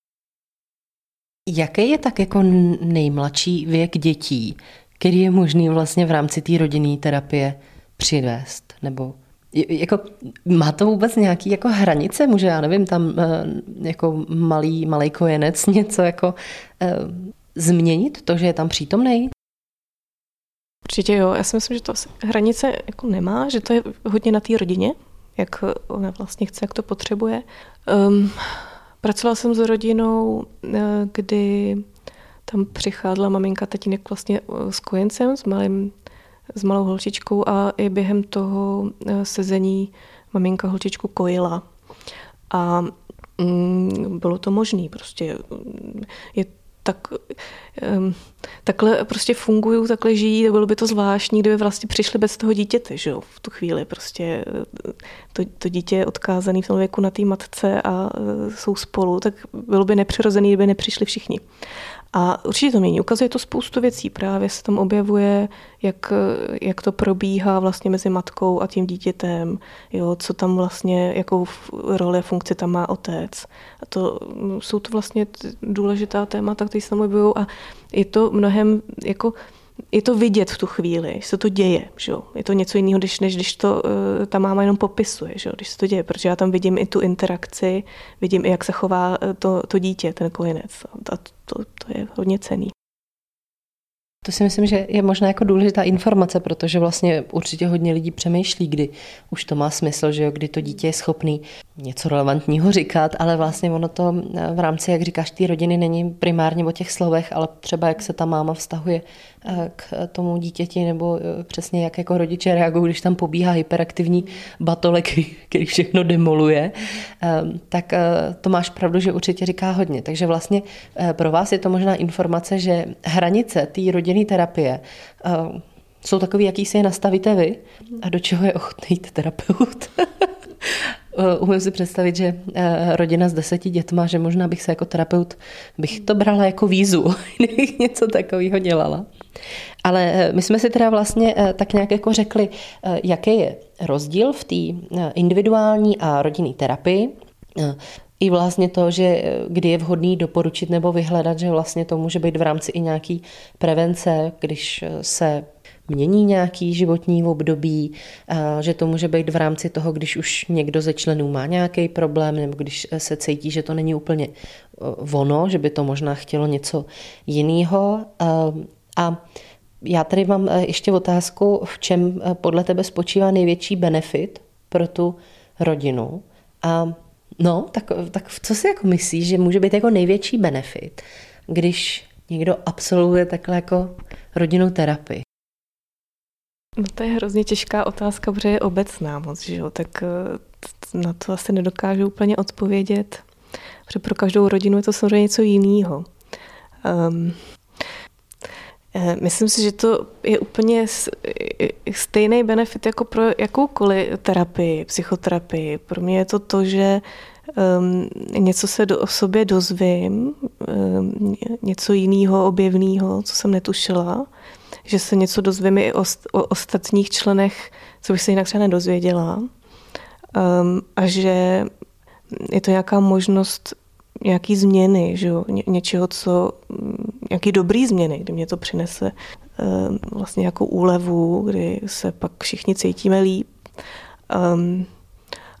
Jaký je tak jako nejmladší věk dětí, který je možný vlastně v rámci té rodinné terapie přivést? Nebo jako, má to vůbec nějaký jako hranice? Může, já nevím, tam eh, jako malý, malý kojenec něco jako změnit to, že je tam přítomný? Určitě jo. Já si myslím, že to hranice jako nemá, že to je hodně na té rodině, jak ona vlastně chce, jak to potřebuje. Um, pracovala jsem s rodinou, eh, kdy tam přicházela maminka, tatínek vlastně eh, s kojencem, s, malým, s malou holčičkou a i během toho eh, sezení maminka holčičku kojila. A mm, bylo to možné. Prostě je tak um, takhle prostě fungují, takhle žijí, bylo by to zvláštní, kdyby vlastně přišli bez toho dítěte, že jo, v tu chvíli prostě to, to dítě je odkázané v tom věku na té matce a jsou spolu, tak bylo by nepřirozený, kdyby nepřišli všichni. A určitě to mění. Ukazuje to spoustu věcí. Právě se tam objevuje, jak, jak to probíhá vlastně mezi matkou a tím dítětem, jo, co tam vlastně, jakou roli a funkci tam má otec. A to jsou to vlastně důležitá témata, které se tam objevují a je to mnohem jako je to vidět v tu chvíli, že se to děje. Že Je to něco jiného, než, než když to uh, ta máma jenom popisuje, že když se to děje, protože já tam vidím i tu interakci, vidím i, jak se chová eh, to, to dítě, ten kojenec. A to, to je hodně cený. To si myslím, že je možná jako důležitá informace, protože vlastně určitě hodně lidí přemýšlí, kdy už to má smysl, že jo, kdy to dítě je schopný něco relevantního říkat, ale vlastně ono to v rámci, jak říkáš, té rodiny není primárně o těch slovech, ale třeba jak se ta máma vztahuje eh, k tomu dítěti, nebo eh, přesně jak jako rodiče reagují, když tam pobíhá hyperaktivní batolek, který všechno demoluje, tak eh, to máš pravdu, že určitě říká hodně. Takže vlastně pro vás je to možná informace, že hranice té rodinné terapie jsou takový, jaký si je nastavíte vy a do čeho je ochotný jít terapeut. Eh, umím si představit, že eh, rodina s deseti dětma, že možná bych se jako terapeut, bych to brala jako vízu, kdybych něco takového dělala. Ale eh, my jsme si teda vlastně tak nějak jako řekli, jaký je rozdíl v té individuální a rodinné terapii. I vlastně to, že kdy je vhodný doporučit nebo vyhledat, že vlastně to může být v rámci i nějaký prevence, když se mění nějaký životní období, že to může být v rámci toho, když už někdo ze členů má nějaký problém, nebo když se cítí, že to není úplně ono, že by to možná chtělo něco jiného. A já tady mám ještě otázku, v čem podle tebe spočívá největší benefit pro tu rodinu. A no, tak, tak co si jako myslíš, že může být jako největší benefit, když někdo absolvuje takhle jako rodinnou terapii? No to je hrozně těžká otázka, protože je obecná moc, že jo? tak eh, na to asi nedokážu úplně odpovědět, protože pro každou rodinu je to samozřejmě něco jiného. Um, Myslím si, že to je úplně stejný benefit jako pro jakoukoliv terapii, psychoterapii. Pro mě je to to, že um, něco se do, o sobě dozvím, um, něco jiného, objevného, co jsem netušila že se něco dozvím i o, o ostatních členech, co bych se jinak třeba nedozvěděla. Um, a že je to nějaká možnost nějaký změny, že jo? Ně, něčeho, co, nějaký dobrý změny, kdy mě to přinese um, vlastně nějakou úlevu, kdy se pak všichni cítíme líp. Um,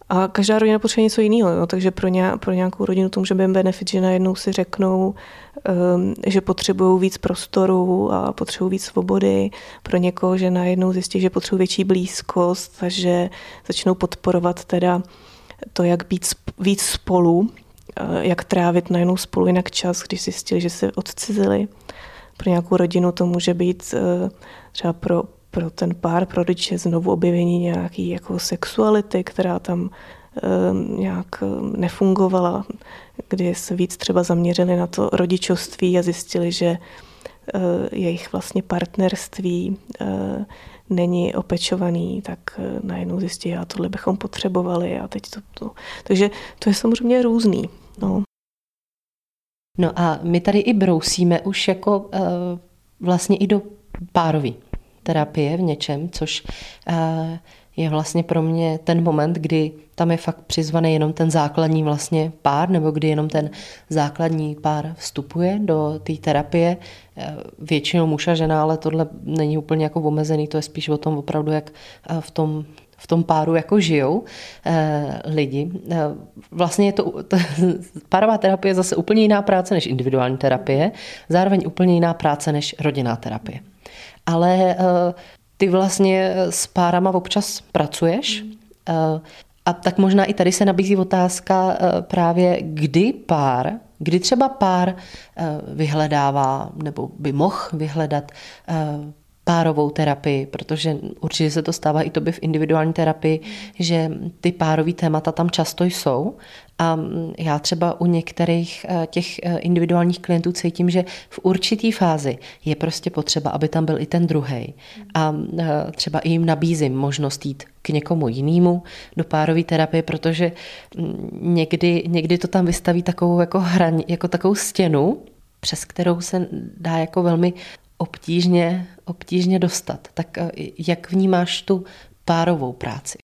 a každá rodina potřebuje něco jiného, jo? takže pro, ně, pro nějakou rodinu to může být benefit, že najednou si řeknou, um, že potřebují víc prostoru a potřebují víc svobody. Pro někoho, že najednou zjistí, že potřebují větší blízkost, takže začnou podporovat teda to, jak být víc spolu, jak trávit najednou spolu jinak čas, když zjistili, že se odcizili. Pro nějakou rodinu to může být uh, třeba pro pro ten pár, pro rodiče znovu objevení nějaký jako sexuality, která tam um, nějak ehm, nefungovala, kdy se víc třeba zaměřili na to rodičovství a zjistili, že jejich vlastně partnerství není opečovaný, tak najednou zjistí, a tohle bychom potřebovali a teď to, to. Takže to je samozřejmě různý. No. No a my tady i brousíme už jako uh, vlastně i do párový terapie v něčem, což eh, je vlastně pro mě ten moment, kdy tam je fakt přizvaný jenom ten základní vlastně pár, nebo kdy jenom ten základní pár vstupuje do té terapie. Eh, většinou muž a žena, ale tohle není úplně jako omezený, to je spíš o tom opravdu, jak v tom v tom páru jako žijou eh, lidi. Eh, vlastně je to, to párová terapie je zase úplně jiná práce než individuální terapie, zároveň úplně jiná práce než rodinná terapie ale eh, ty vlastně s párama občas pracuješ. Eh, a tak možná i tady se nabízí otázka eh, právě, kdy pár, kdy třeba pár vyhledává nebo by mohl vyhledat párovou terapii, protože určitě se to stává i tobě v individuální terapii, že ty párové témata tam často jsou a já třeba u některých eh, těch eh, individuálních klientů cítím, že v určitý fázi je prostě potřeba, aby tam byl i ten druhý. A eh, třeba i jim nabízím možnost jít k někomu jinému do párové terapie, protože mm, někdy, někdy to tam vystaví takovou jako hraň, jako takovou stěnu, přes kterou se dá jako velmi obtížně, obtížně dostat. Tak jak vnímáš tu párovou práci?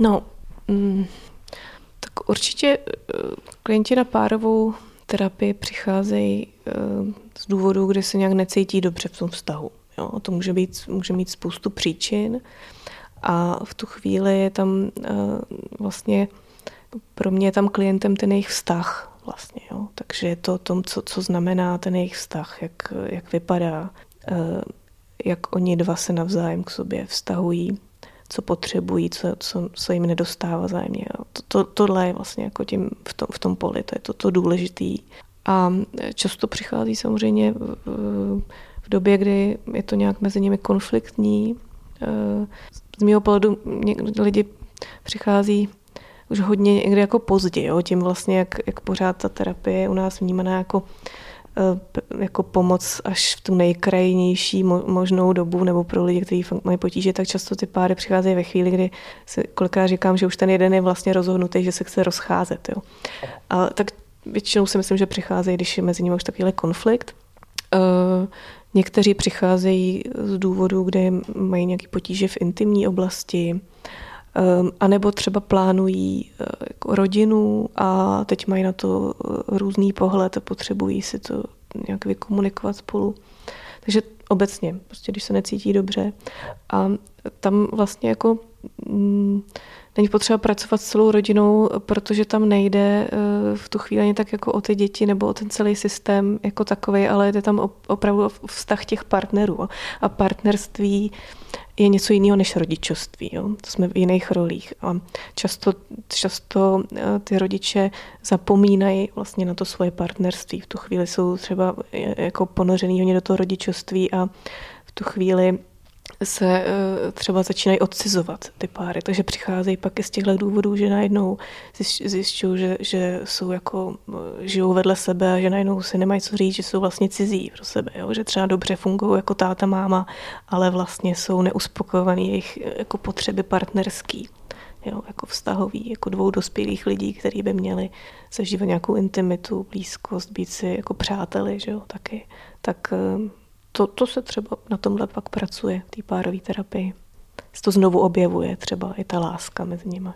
No, mm, tak určitě eh, klienti na párovou terapii přicházejí eh, z důvodu, kde se nějak necítí dobře v tom vztahu. Jo? To může, být, může mít spoustu příčin a v tu chvíli je tam eh, vlastně pro mě je tam klientem ten jejich vztah vlastně. Jo? Takže je to o tom, co, co znamená ten jejich vztah, jak, jak vypadá, jak oni dva se navzájem k sobě vztahují, co potřebují, co, co, co jim nedostává zájemně. To, to, tohle je vlastně jako tím v tom, v tom poli, to je to, to důležitý. A často přichází samozřejmě v, v době, kdy je to nějak mezi nimi konfliktní. Z mého pohledu lidi přichází už hodně někdy jako pozdě, jo? tím vlastně, jak, jak pořád ta terapie je u nás vnímaná jako Eh, jako pomoc až v tu nejkrajnější možnou dobu, nebo pro lidi, kteří mají potíže, tak často ty páry přicházejí ve chvíli, kdy si kolikrát říkám, že už ten jeden je vlastně rozhodnutý, že se chce rozcházet. Jo. A tak většinou si myslím, že přicházejí, když je mezi nimi už takovýhle konflikt. Uh, někteří přicházejí z důvodu, kde mají nějaké potíže v intimní oblasti, a nebo třeba plánují uh, jako rodinu a teď mají na to uh, různý pohled a potřebují si to nějak vykomunikovat spolu. Takže obecně, prostě když se necítí dobře. A tam vlastně jako mm, není potřeba pracovat s celou rodinou, protože tam nejde uh, v tu chvíli ani tak jako o ty děti nebo o ten celý systém jako takový, ale jde tam opravdu vztah těch partnerů. A partnerství je něco jiného než rodičovství. Jo? To jsme v jiných rolích. A často, často eh, ty rodiče zapomínají vlastně na to svoje partnerství. V tu chvíli jsou třeba eh, jako ponořený hodně do toho rodičovství a v tu chvíli se eh, třeba začínají odcizovat ty páry, takže přicházejí pak i z těchto důvodů, že najednou zjišťují, že, že jsou jako, eh, žijou vedle sebe a že najednou si nemají co říct, že jsou vlastně cizí pro sebe, jo? že třeba dobře fungují jako táta, máma, ale vlastně jsou neuspokojovaný jejich eh, jako potřeby partnerský. Jo, jako vztahový, jako dvou dospělých lidí, kteří by měli zažívat nějakou intimitu, blízkost, být si jako přáteli, že jo, taky. Tak to, to se třeba na tomhle pak pracuje, té párové terapii. Se to znovu objevuje třeba i ta láska mezi nimi.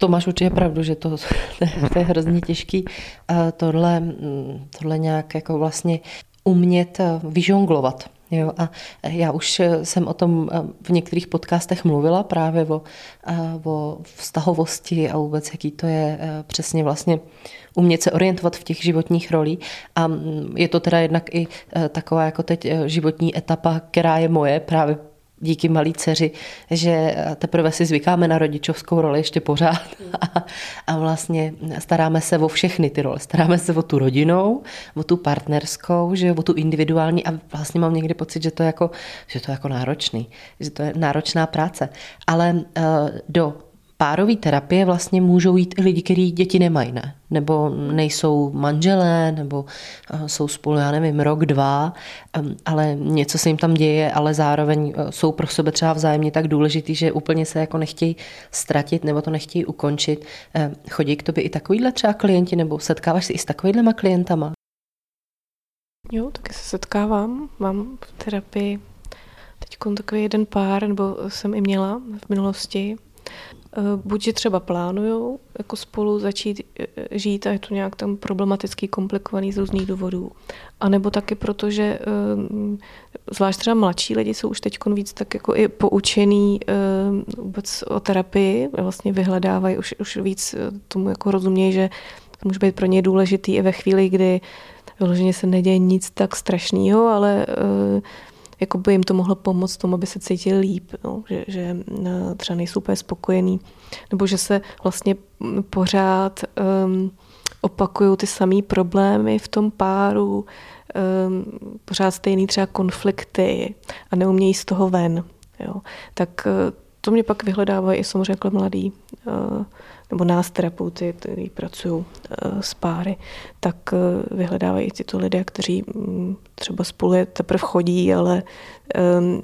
To máš určitě pravdu, že to, to je hrozně těžký tohle, mm, tohle nějak jako vlastně umět eh, vyžonglovat. Jo, a já už jsem o tom eh, v některých podcastech mluvila právě o, eh, o vztahovosti a vůbec, jaký to je přesně vlastně umět se orientovat v těch životních rolích. A mm, je to teda jednak i taková jako teď životní etapa, která je moje právě díky malý dceři, že teprve si zvykáme na rodičovskou roli ještě pořád a, a vlastně staráme se o všechny ty role. Staráme se o tu rodinou, o tu partnerskou, že o tu individuální a vlastně mám někdy pocit, že to je jako, že to je jako náročný, že to je náročná práce. Ale uh, do párové terapie vlastně můžou jít i lidi, kteří děti nemají, ne? Nebo nejsou manželé, nebo eh, jsou spolu, já nevím, rok, dva, ale něco se jim tam děje, ale zároveň eh, jsou pro sebe třeba vzájemně tak důležitý, že úplně se jako nechtějí ztratit nebo to nechtějí ukončit. Chodí k tobě i takovýhle třeba klienti, nebo setkáváš se i s takovýhlema klientama? Jo, taky se setkávám. Mám v terapii teď takový jeden pár, nebo jsem i měla v minulosti, buď, že třeba plánují jako spolu začít eh, žít a je to nějak tam problematický, komplikovaný z různých důvodů. A nebo taky proto, že eh, zvlášť třeba mladší lidi jsou už teď víc tak jako i poučený vůbec o terapii, vlastně vyhledávají už, už víc tomu jako rozumějí, že to může být pro ně důležitý i ve chvíli, kdy vyloženě se neděje nic tak strašného, ale jako by jim to mohlo pomoct tomu, aby se cítili líp, no, že, že třeba nejsou úplně spokojený, nebo že se vlastně pořád um, opakují ty samé problémy v tom páru, um, pořád stejný třeba konflikty a neumějí z toho ven. Jo. Tak uh, to mě pak vyhledávají i samozřejmě jako mladý, uh, nebo nás terapeuty, kteří pracují uh, s páry, tak uh, vyhledávají tyto lidé, kteří um, třeba spolu je teprve chodí, ale um,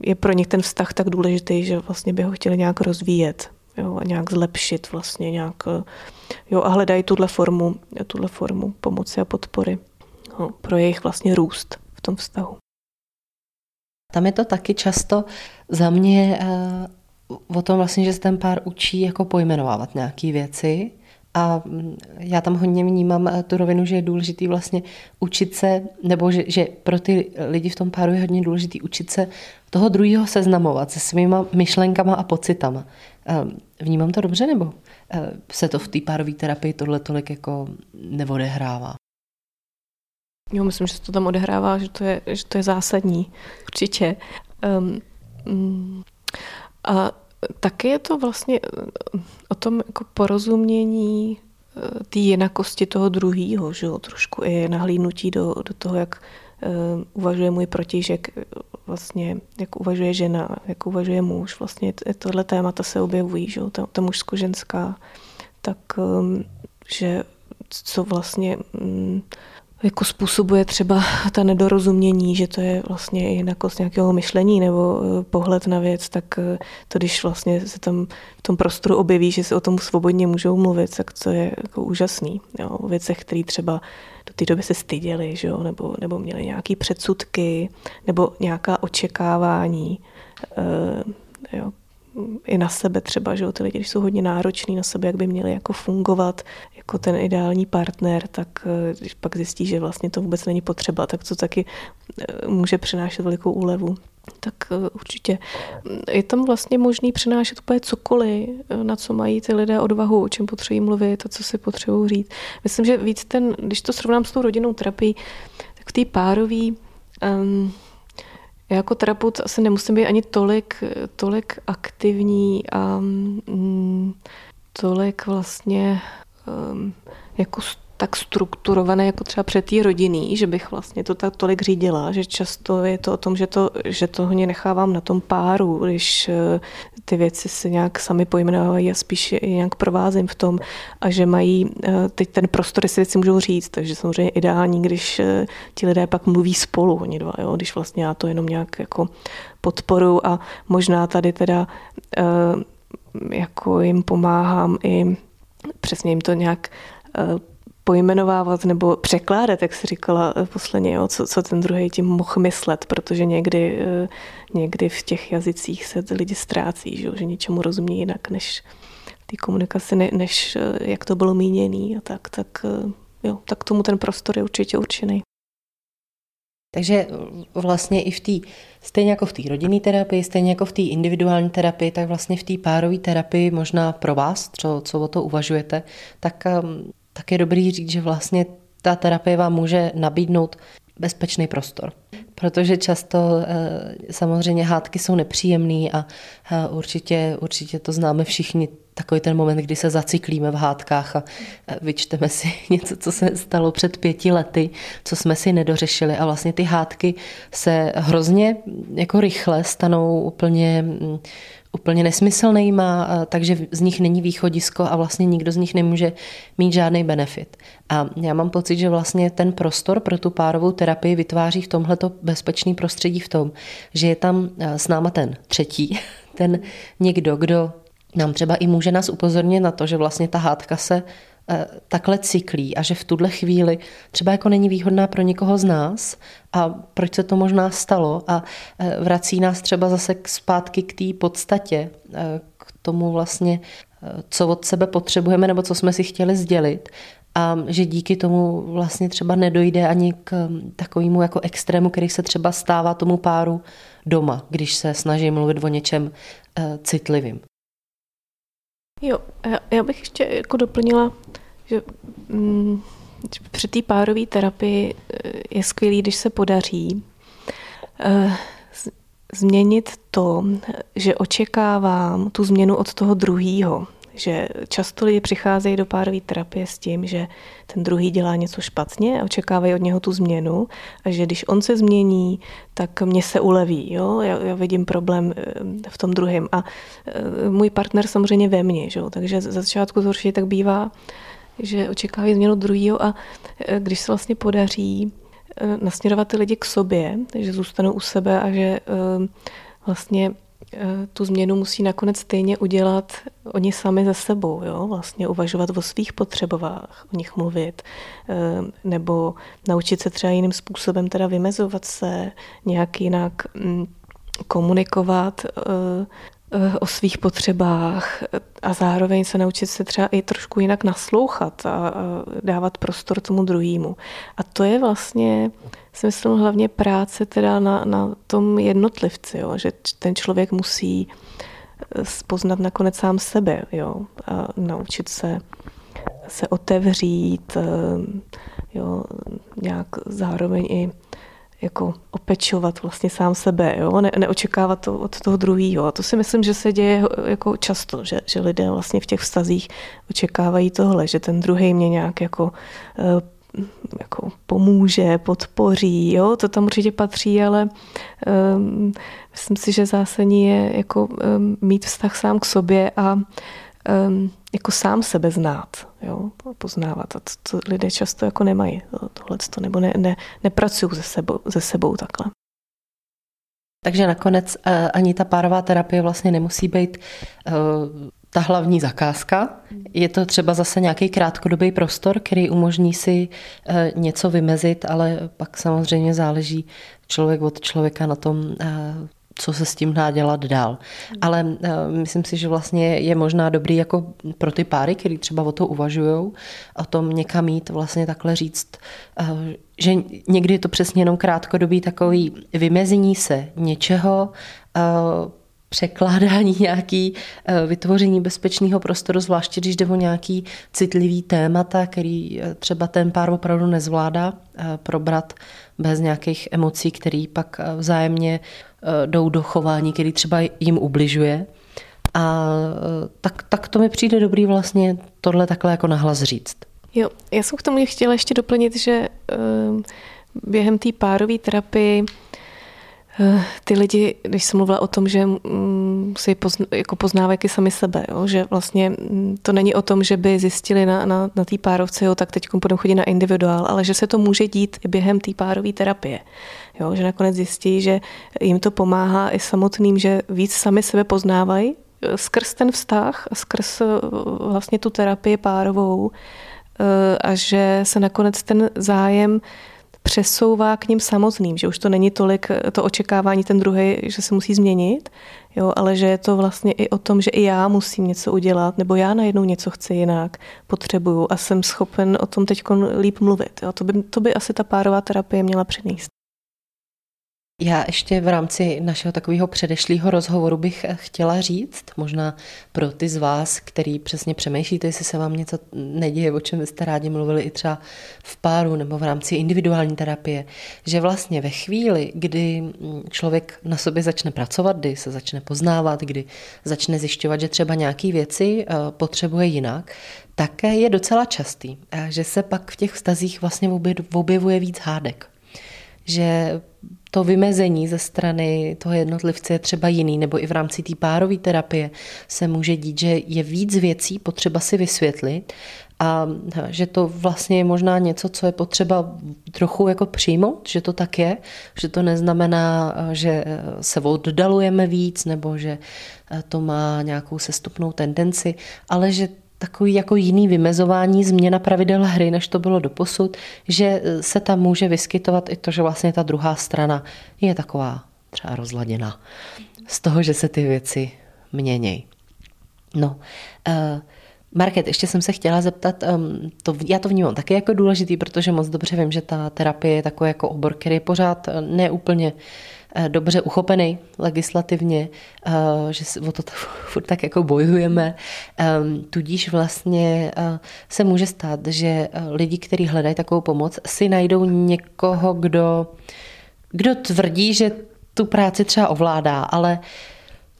je pro nich ten vztah tak důležitý, že vlastně by ho chtěli nějak rozvíjet jo, a nějak zlepšit vlastně nějak, jo, a hledají tuhle formu, tuhle formu pomoci a podpory jo, pro jejich vlastně růst v tom vztahu. Tam je to taky často za mě o tom vlastně, že se ten pár učí jako pojmenovávat nějaké věci a mm, já tam hodně vnímám eh, tu rovinu, že je důležitý vlastně učit se, nebo že, že pro ty lidi v tom páru je hodně důležitý učit se toho druhého seznamovat se svýma myšlenkama a pocitama. Ehm, vnímám to dobře, nebo eh, se to v té párové terapii tohle tolik jako neodehrává? Jo, myslím, že se to tam odehrává, že to je, že to je zásadní, určitě. Um, a taky je to vlastně eh, o tom jako porozumění eh, té jinakosti toho druhého, že jo, trošku i nahlídnutí do, do toho, jak uh, uvažuje můj protižek, vlastně, jak uvažuje žena, jak uvažuje muž. Vlastně tohle témata se objevují, že jo, ta, ta mužsko-ženská, tak um, že co vlastně um, jako způsobuje třeba ta nedorozumění, že to je vlastně jinakost nějakého myšlení nebo eh, pohled na věc, tak eh, to, když vlastně se tam v tom prostoru objeví, že se o tom svobodně můžou mluvit, tak to je jako úžasný. Jo, o věcech, které třeba do té doby se styděli, že jo, nebo, nebo měli nějaké předsudky, nebo nějaká očekávání, e, jo, i na sebe třeba, že jo, ty lidi, když jsou hodně nároční na sebe, jak by měli jako fungovat jako ten ideální partner, tak eh, když pak zjistí, že vlastně to vůbec není potřeba, tak to taky eh, může přinášet velikou úlevu. Tak eh, určitě je tam vlastně možný přinášet úplně cokoliv, na co mají ty lidé odvahu, o čem potřebují mluvit a co si potřebují říct. Myslím, že víc ten, když to srovnám s tou rodinnou terapií, tak v té párové um, já jako terapeut asi nemusím být ani tolik, tolik aktivní a mm, tolik vlastně um, jako tak strukturované jako třeba před tý rodinný, že bych vlastně to tak tolik řídila, že často je to o tom, že to, že to hodně nechávám na tom páru, když ty věci se nějak sami pojmenovají a spíš je nějak provázím v tom a že mají eh, teď ten prostor, si věci můžou říct, takže samozřejmě ideální, když eh, ti lidé pak mluví spolu, oni dva, jo? když vlastně já to jenom nějak jako podporu a možná tady teda jako jim pomáhám i přesně jim to nějak pojmenovávat nebo překládat, jak si říkala eh, posledně, jo, co, co ten druhý tím mohl myslet, protože někdy, eh, někdy v těch jazycích se lidi ztrácí, že, že něčemu rozumí jinak, než ty komunikaci, ne, než eh, jak to bylo míněný a tak, tak, jo, tak tomu ten prostor je určitě určený. Takže vlastně i v té, stejně jako v té rodinné terapii, stejně jako v té individuální terapii, tak vlastně v té párové terapii možná pro vás, co, co o to uvažujete, tak um, tak je dobrý říct, že vlastně ta terapie vám může nabídnout bezpečný prostor. Protože často eh, samozřejmě hádky jsou nepříjemné a určitě, určitě to známe všichni, takový ten moment, kdy se zacyklíme v hádkách a vyčteme si něco, co se stalo před pěti lety, co jsme si nedořešili a vlastně ty hádky se hrozně jako rychle stanou úplně mm, úplně nesmyslnýma, takže z nich není východisko a vlastně nikdo z nich nemůže mít žádný benefit. A já mám pocit, že vlastně ten prostor pro tu párovou terapii vytváří v tomhleto bezpečný prostředí v tom, že je tam s náma ten třetí, ten někdo, kdo nám třeba i může nás upozornit na to, že vlastně ta hádka se Eh, takhle cyklí a že v tuhle chvíli třeba jako není výhodná pro někoho z nás. A proč se to možná stalo? A eh, vrací nás třeba zase zpátky k té podstatě, eh, k tomu vlastně, co od sebe potřebujeme nebo co jsme si chtěli sdělit. A že díky tomu vlastně třeba nedojde ani k hm, takovému jako extrému, který se třeba stává tomu páru doma, když se snaží mluvit o něčem citlivým. Jo, já bych ještě jako doplnila, že mm, při té párové terapii eh, je skvělý, když se podaří uh, změnit to, že očekávám tu změnu od toho druhého. Že často lidi přicházejí do párové terapie s tím, že ten druhý dělá něco špatně a očekávají od něho tu změnu a že když on se změní, tak mě se uleví. Jo? Já, já vidím problém eh, v tom druhém. A eh, můj partner samozřejmě ve mně. Že? Takže za začátku to určitě tak bývá, že očekávají změnu druhého a eh, když se vlastně podaří nasměrovat ty lidi k sobě, že zůstanou u sebe a že vlastně tu změnu musí nakonec stejně udělat oni sami ze sebou, jo? vlastně uvažovat o svých potřebách, o nich mluvit, eh, nebo naučit se třeba jiným způsobem teda vymezovat se, nějak jinak mm, komunikovat eh, o svých potřebách a zároveň se naučit se třeba i trošku jinak naslouchat a dávat prostor tomu druhému. A to je vlastně si myslím hlavně práce teda na, na tom jednotlivci, jo? že ten člověk musí eh, poznat nakonec sám sebe jo? a naučit se se otevřít, eh, jo? nějak zároveň i jako opečovat vlastně sám sebe, jo? Ne, neočekávat to od toho druhého. A to si myslím, že se děje jako často, že, že lidé vlastně v těch vztazích očekávají tohle, že ten druhý mě nějak jako eh, jako pomůže, podpoří, jo, to tam určitě patří, ale um, myslím si, že zásadní je jako um, mít vztah sám k sobě a um, jako sám sebe znát, jo, poznávat. A to, to lidé často jako nemají tohle, nebo ne, ne, nepracují se sebou, se sebou takhle. Takže nakonec uh, ani ta párová terapie vlastně nemusí být uh, ta hlavní zakázka. Je to třeba zase nějaký krátkodobý prostor, který umožní si eh, něco vymezit, ale pak samozřejmě záleží člověk od člověka na tom, co se s tím dá dělat dál. Ale eh, myslím si, že vlastně je možná dobrý jako pro ty páry, který třeba o to uvažují, o tom někam jít vlastně takhle říct, že někdy je to přesně jenom krátkodobý takový vymezení se něčeho, překládání nějaký vytvoření bezpečného prostoru, zvláště když jde o nějaký citlivý témata, který třeba ten pár opravdu nezvládá probrat bez nějakých emocí, které pak vzájemně jdou do chování, který třeba jim ubližuje. A tak, tak to mi přijde dobrý vlastně tohle takhle jako nahlas říct. Jo, já jsem k tomu chtěla ještě doplnit, že během té párové terapie Eh, ty lidi, když jsem mluvila o tom, že mm, si pozn, jako poznávají sami sebe, jo? že vlastně mm, to není o tom, že by zjistili na, na, na té párovce, jo, tak teď budeme chodit na individuál, ale že se to může dít i během té párové terapie. Jo? Že nakonec zjistí, že jim to pomáhá i samotným, že víc sami sebe poznávají eh, skrz ten vztah, skrz eh, vlastně tu terapii párovou a že se nakonec ten zájem přesouvá k ním samotným, že už to není tolik to očekávání ten druhý, že se musí změnit, jo, ale že je to vlastně i o tom, že i já musím něco udělat, nebo já najednou něco chci jinak, potřebuju a jsem schopen o tom teď líp mluvit. Jo. To, by, to by asi ta párová terapie měla přinést. Já ještě v rámci našeho takového předešlého rozhovoru bych chtěla říct, možná pro ty z vás, který přesně přemýšlíte, jestli se vám něco neděje, o čem jste rádi mluvili i třeba v páru nebo v rámci individuální terapie, že vlastně ve chvíli, kdy člověk na sobě začne pracovat, kdy se začne poznávat, kdy začne zjišťovat, že třeba nějaké věci eh, potřebuje jinak, tak je docela častý, eh, že se pak v těch vztazích vlastně objevuje víc hádek. Že to vymezení ze strany toho jednotlivce je třeba jiný, nebo i v rámci té párové terapie se může dít, že je víc věcí potřeba si vysvětlit a že to vlastně je možná něco, co je potřeba trochu jako přijmout, že to tak je, že to neznamená, že se oddalujeme víc nebo že to má nějakou sestupnou tendenci, ale že takový jako jiný vymezování, změna pravidel hry, než to bylo doposud, že se tam může vyskytovat i to, že vlastně ta druhá strana je taková třeba rozladěná z toho, že se ty věci měnějí. No, uh, Market, ještě jsem se chtěla zeptat, um, to, já to vnímám taky jako důležitý, protože moc dobře vím, že ta terapie je takový jako obor, který je pořád uh, neúplně uh, Eh, dobře uchopený legislativně, eh, že o to furt tak jako bojujeme. Tudíž vlastně eh, se může stát, že lidi, kteří hledají takovou pomoc, si najdou někoho, kdo, kdo tvrdí, že tu práci třeba ovládá, ale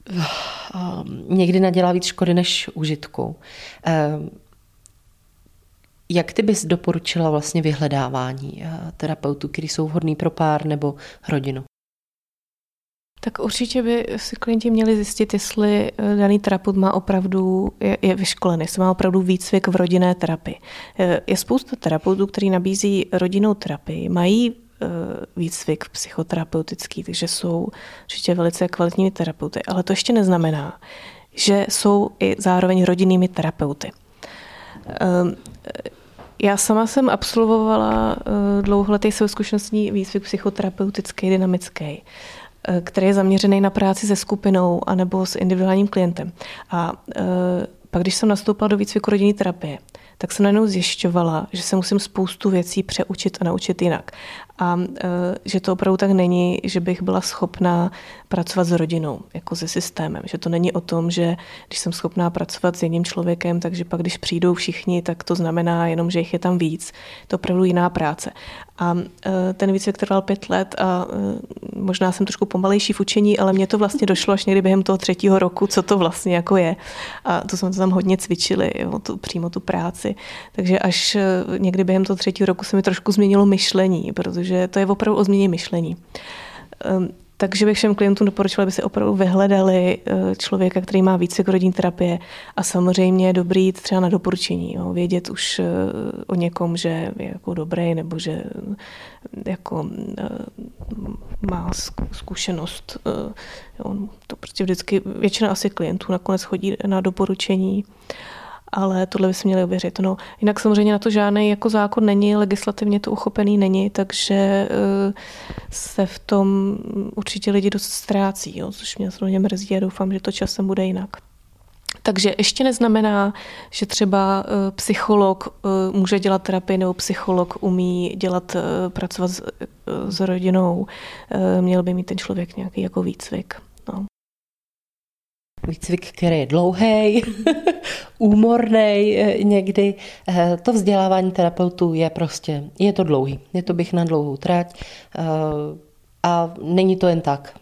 někdy nadělá víc škody než užitku. Jak ty bys doporučila vlastně vyhledávání terapeutů, kteří jsou vhodný pro pár nebo rodinu? Tak určitě by si klienti měli zjistit, jestli eh, daný terapeut má opravdu, je, je vyškolený, jestli má opravdu výcvik v rodinné terapii. Eh, je spousta terapeutů, který nabízí rodinnou terapii, mají výcvik psychoterapeutický, takže jsou určitě velice kvalitními terapeuty, ale to ještě neznamená, že jsou i zároveň rodinnými terapeuty. Já sama jsem absolvovala dlouholetý svou zkušenostní výcvik psychoterapeutický, dynamický. Eh, který je zaměřený na práci se skupinou anebo s individuálním klientem. A eh, pak, když jsem nastoupila do výcviku rodinné terapie, tak jsem najednou zjišťovala, že se musím spoustu věcí přeučit a naučit jinak. A e, že to opravdu tak není, že bych byla schopná pracovat s rodinou, jako se systémem. Že to není o tom, že když jsem schopná pracovat s jedním člověkem, takže pak, když přijdou všichni, tak to znamená jenom, že jich je tam víc. To je opravdu jiná práce. A e, ten výcvik trval pět let a e, možná jsem trošku pomalejší v učení, ale mně to vlastně došlo až někdy během toho třetího roku, co to vlastně jako je. A to jsme to tam hodně cvičili, jo, tu, přímo tu práci. Takže až někdy během toho třetího roku se mi trošku změnilo myšlení, protože že to je opravdu o změně myšlení. Takže bych všem klientům doporučila, aby si opravdu vyhledali eh, člověka, který má více k rodin terapie a samozřejmě je dobrý jít třeba na doporučení, jo, vědět už eh, o někom, že je jako dobrý nebo že eh, jako má zkušenost. Jo, to prostě vždycky většina asi klientů nakonec chodí na doporučení ale tohle by se měli ověřit. No, jinak samozřejmě na to žádný jako zákon není, legislativně to uchopený není, takže eh, se v tom určitě lidi dost ztrácí, jo, což mě samozřejmě mrzí a doufám, že to časem bude jinak. Takže ještě neznamená, že třeba eh, psycholog eh, může dělat terapii nebo psycholog umí dělat, pracovat s, s rodinou. Měl by mít ten člověk nějaký jako výcvik. No výcvik, který je dlouhý, úmorný eh, někdy. Eh, to vzdělávání terapeutů je prostě, je to dlouhý. Je to bych na dlouhou trať eh, a není to jen tak.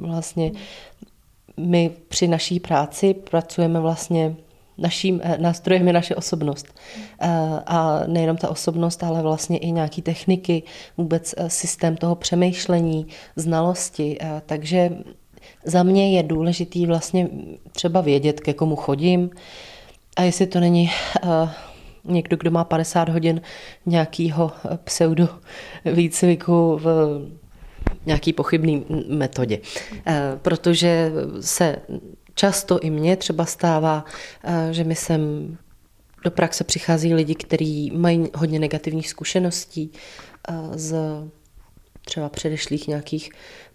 Vlastně my při naší práci pracujeme vlastně naším nástrojem je naše osobnost. A nejenom ta osobnost, ale vlastně i nějaký techniky, vůbec systém toho přemýšlení, znalosti. Takže za mě je důležitý vlastně třeba vědět, ke komu chodím a jestli to není uh, někdo, kdo má 50 hodin nějakého pseudo výcviku v nějaký pochybný metodě. Uh, protože se často i mně třeba stává, že mi sem do praxe přichází lidi, kteří mají hodně negativních zkušeností z třeba předešlých nějakých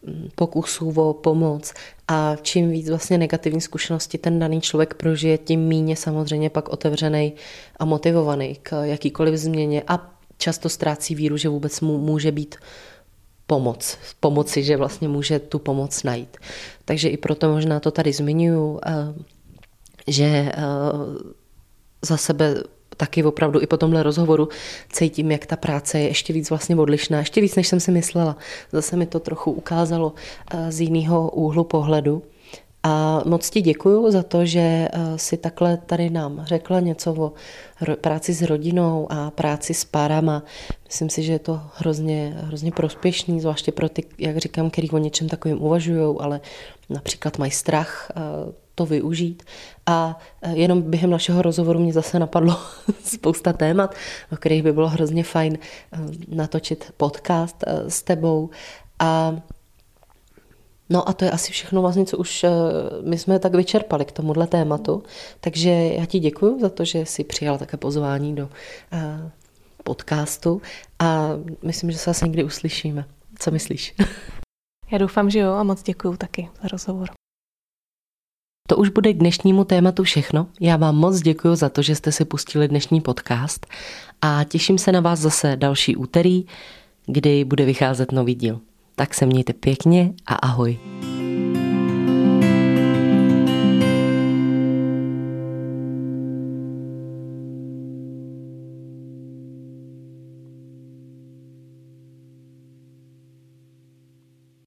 mm, pokusů o pomoc a čím víc vlastně negativní zkušenosti ten daný člověk prožije, tím míně samozřejmě pak otevřený a motivovaný k jakýkoliv změně a často ztrácí víru, že vůbec mu může být pomoc, pomoci, že vlastně může tu pomoc najít. Takže i proto možná to tady zmiňuju, eh, že eh, za sebe taky opravdu i po tomhle rozhovoru cítím, jak ta práce je ještě víc vlastně odlišná, ještě víc, než jsem si myslela. Zase mi to trochu ukázalo eh, z jiného úhlu pohledu. A moc ti děkuju za to, že eh, si takhle tady nám řekla něco o práci s rodinou a práci s párama. Myslím si, že je to hrozně, hrozně prospěšný, zvláště pro ty, jak říkám, který o něčem takovým uvažují, ale například mají strach eh, to využít. A e, jenom během našeho rozhovoru mě zase napadlo spousta témat, o kterých by bylo hrozně fajn e, natočit podcast e, s tebou. A No a to je asi všechno vlastně, co už my jsme tak vyčerpali k tomuhle tématu. Takže já ti děkuji za to, že jsi přijal také pozvání do podcastu a myslím, že se asi někdy uslyšíme. Co myslíš? Já doufám, že jo a moc děkuji taky za rozhovor. To už bude k dnešnímu tématu všechno. Já vám moc děkuji za to, že jste si pustili dnešní podcast a těším se na vás zase další úterý, kdy bude vycházet nový díl. Tak se mějte pěkně a ahoj.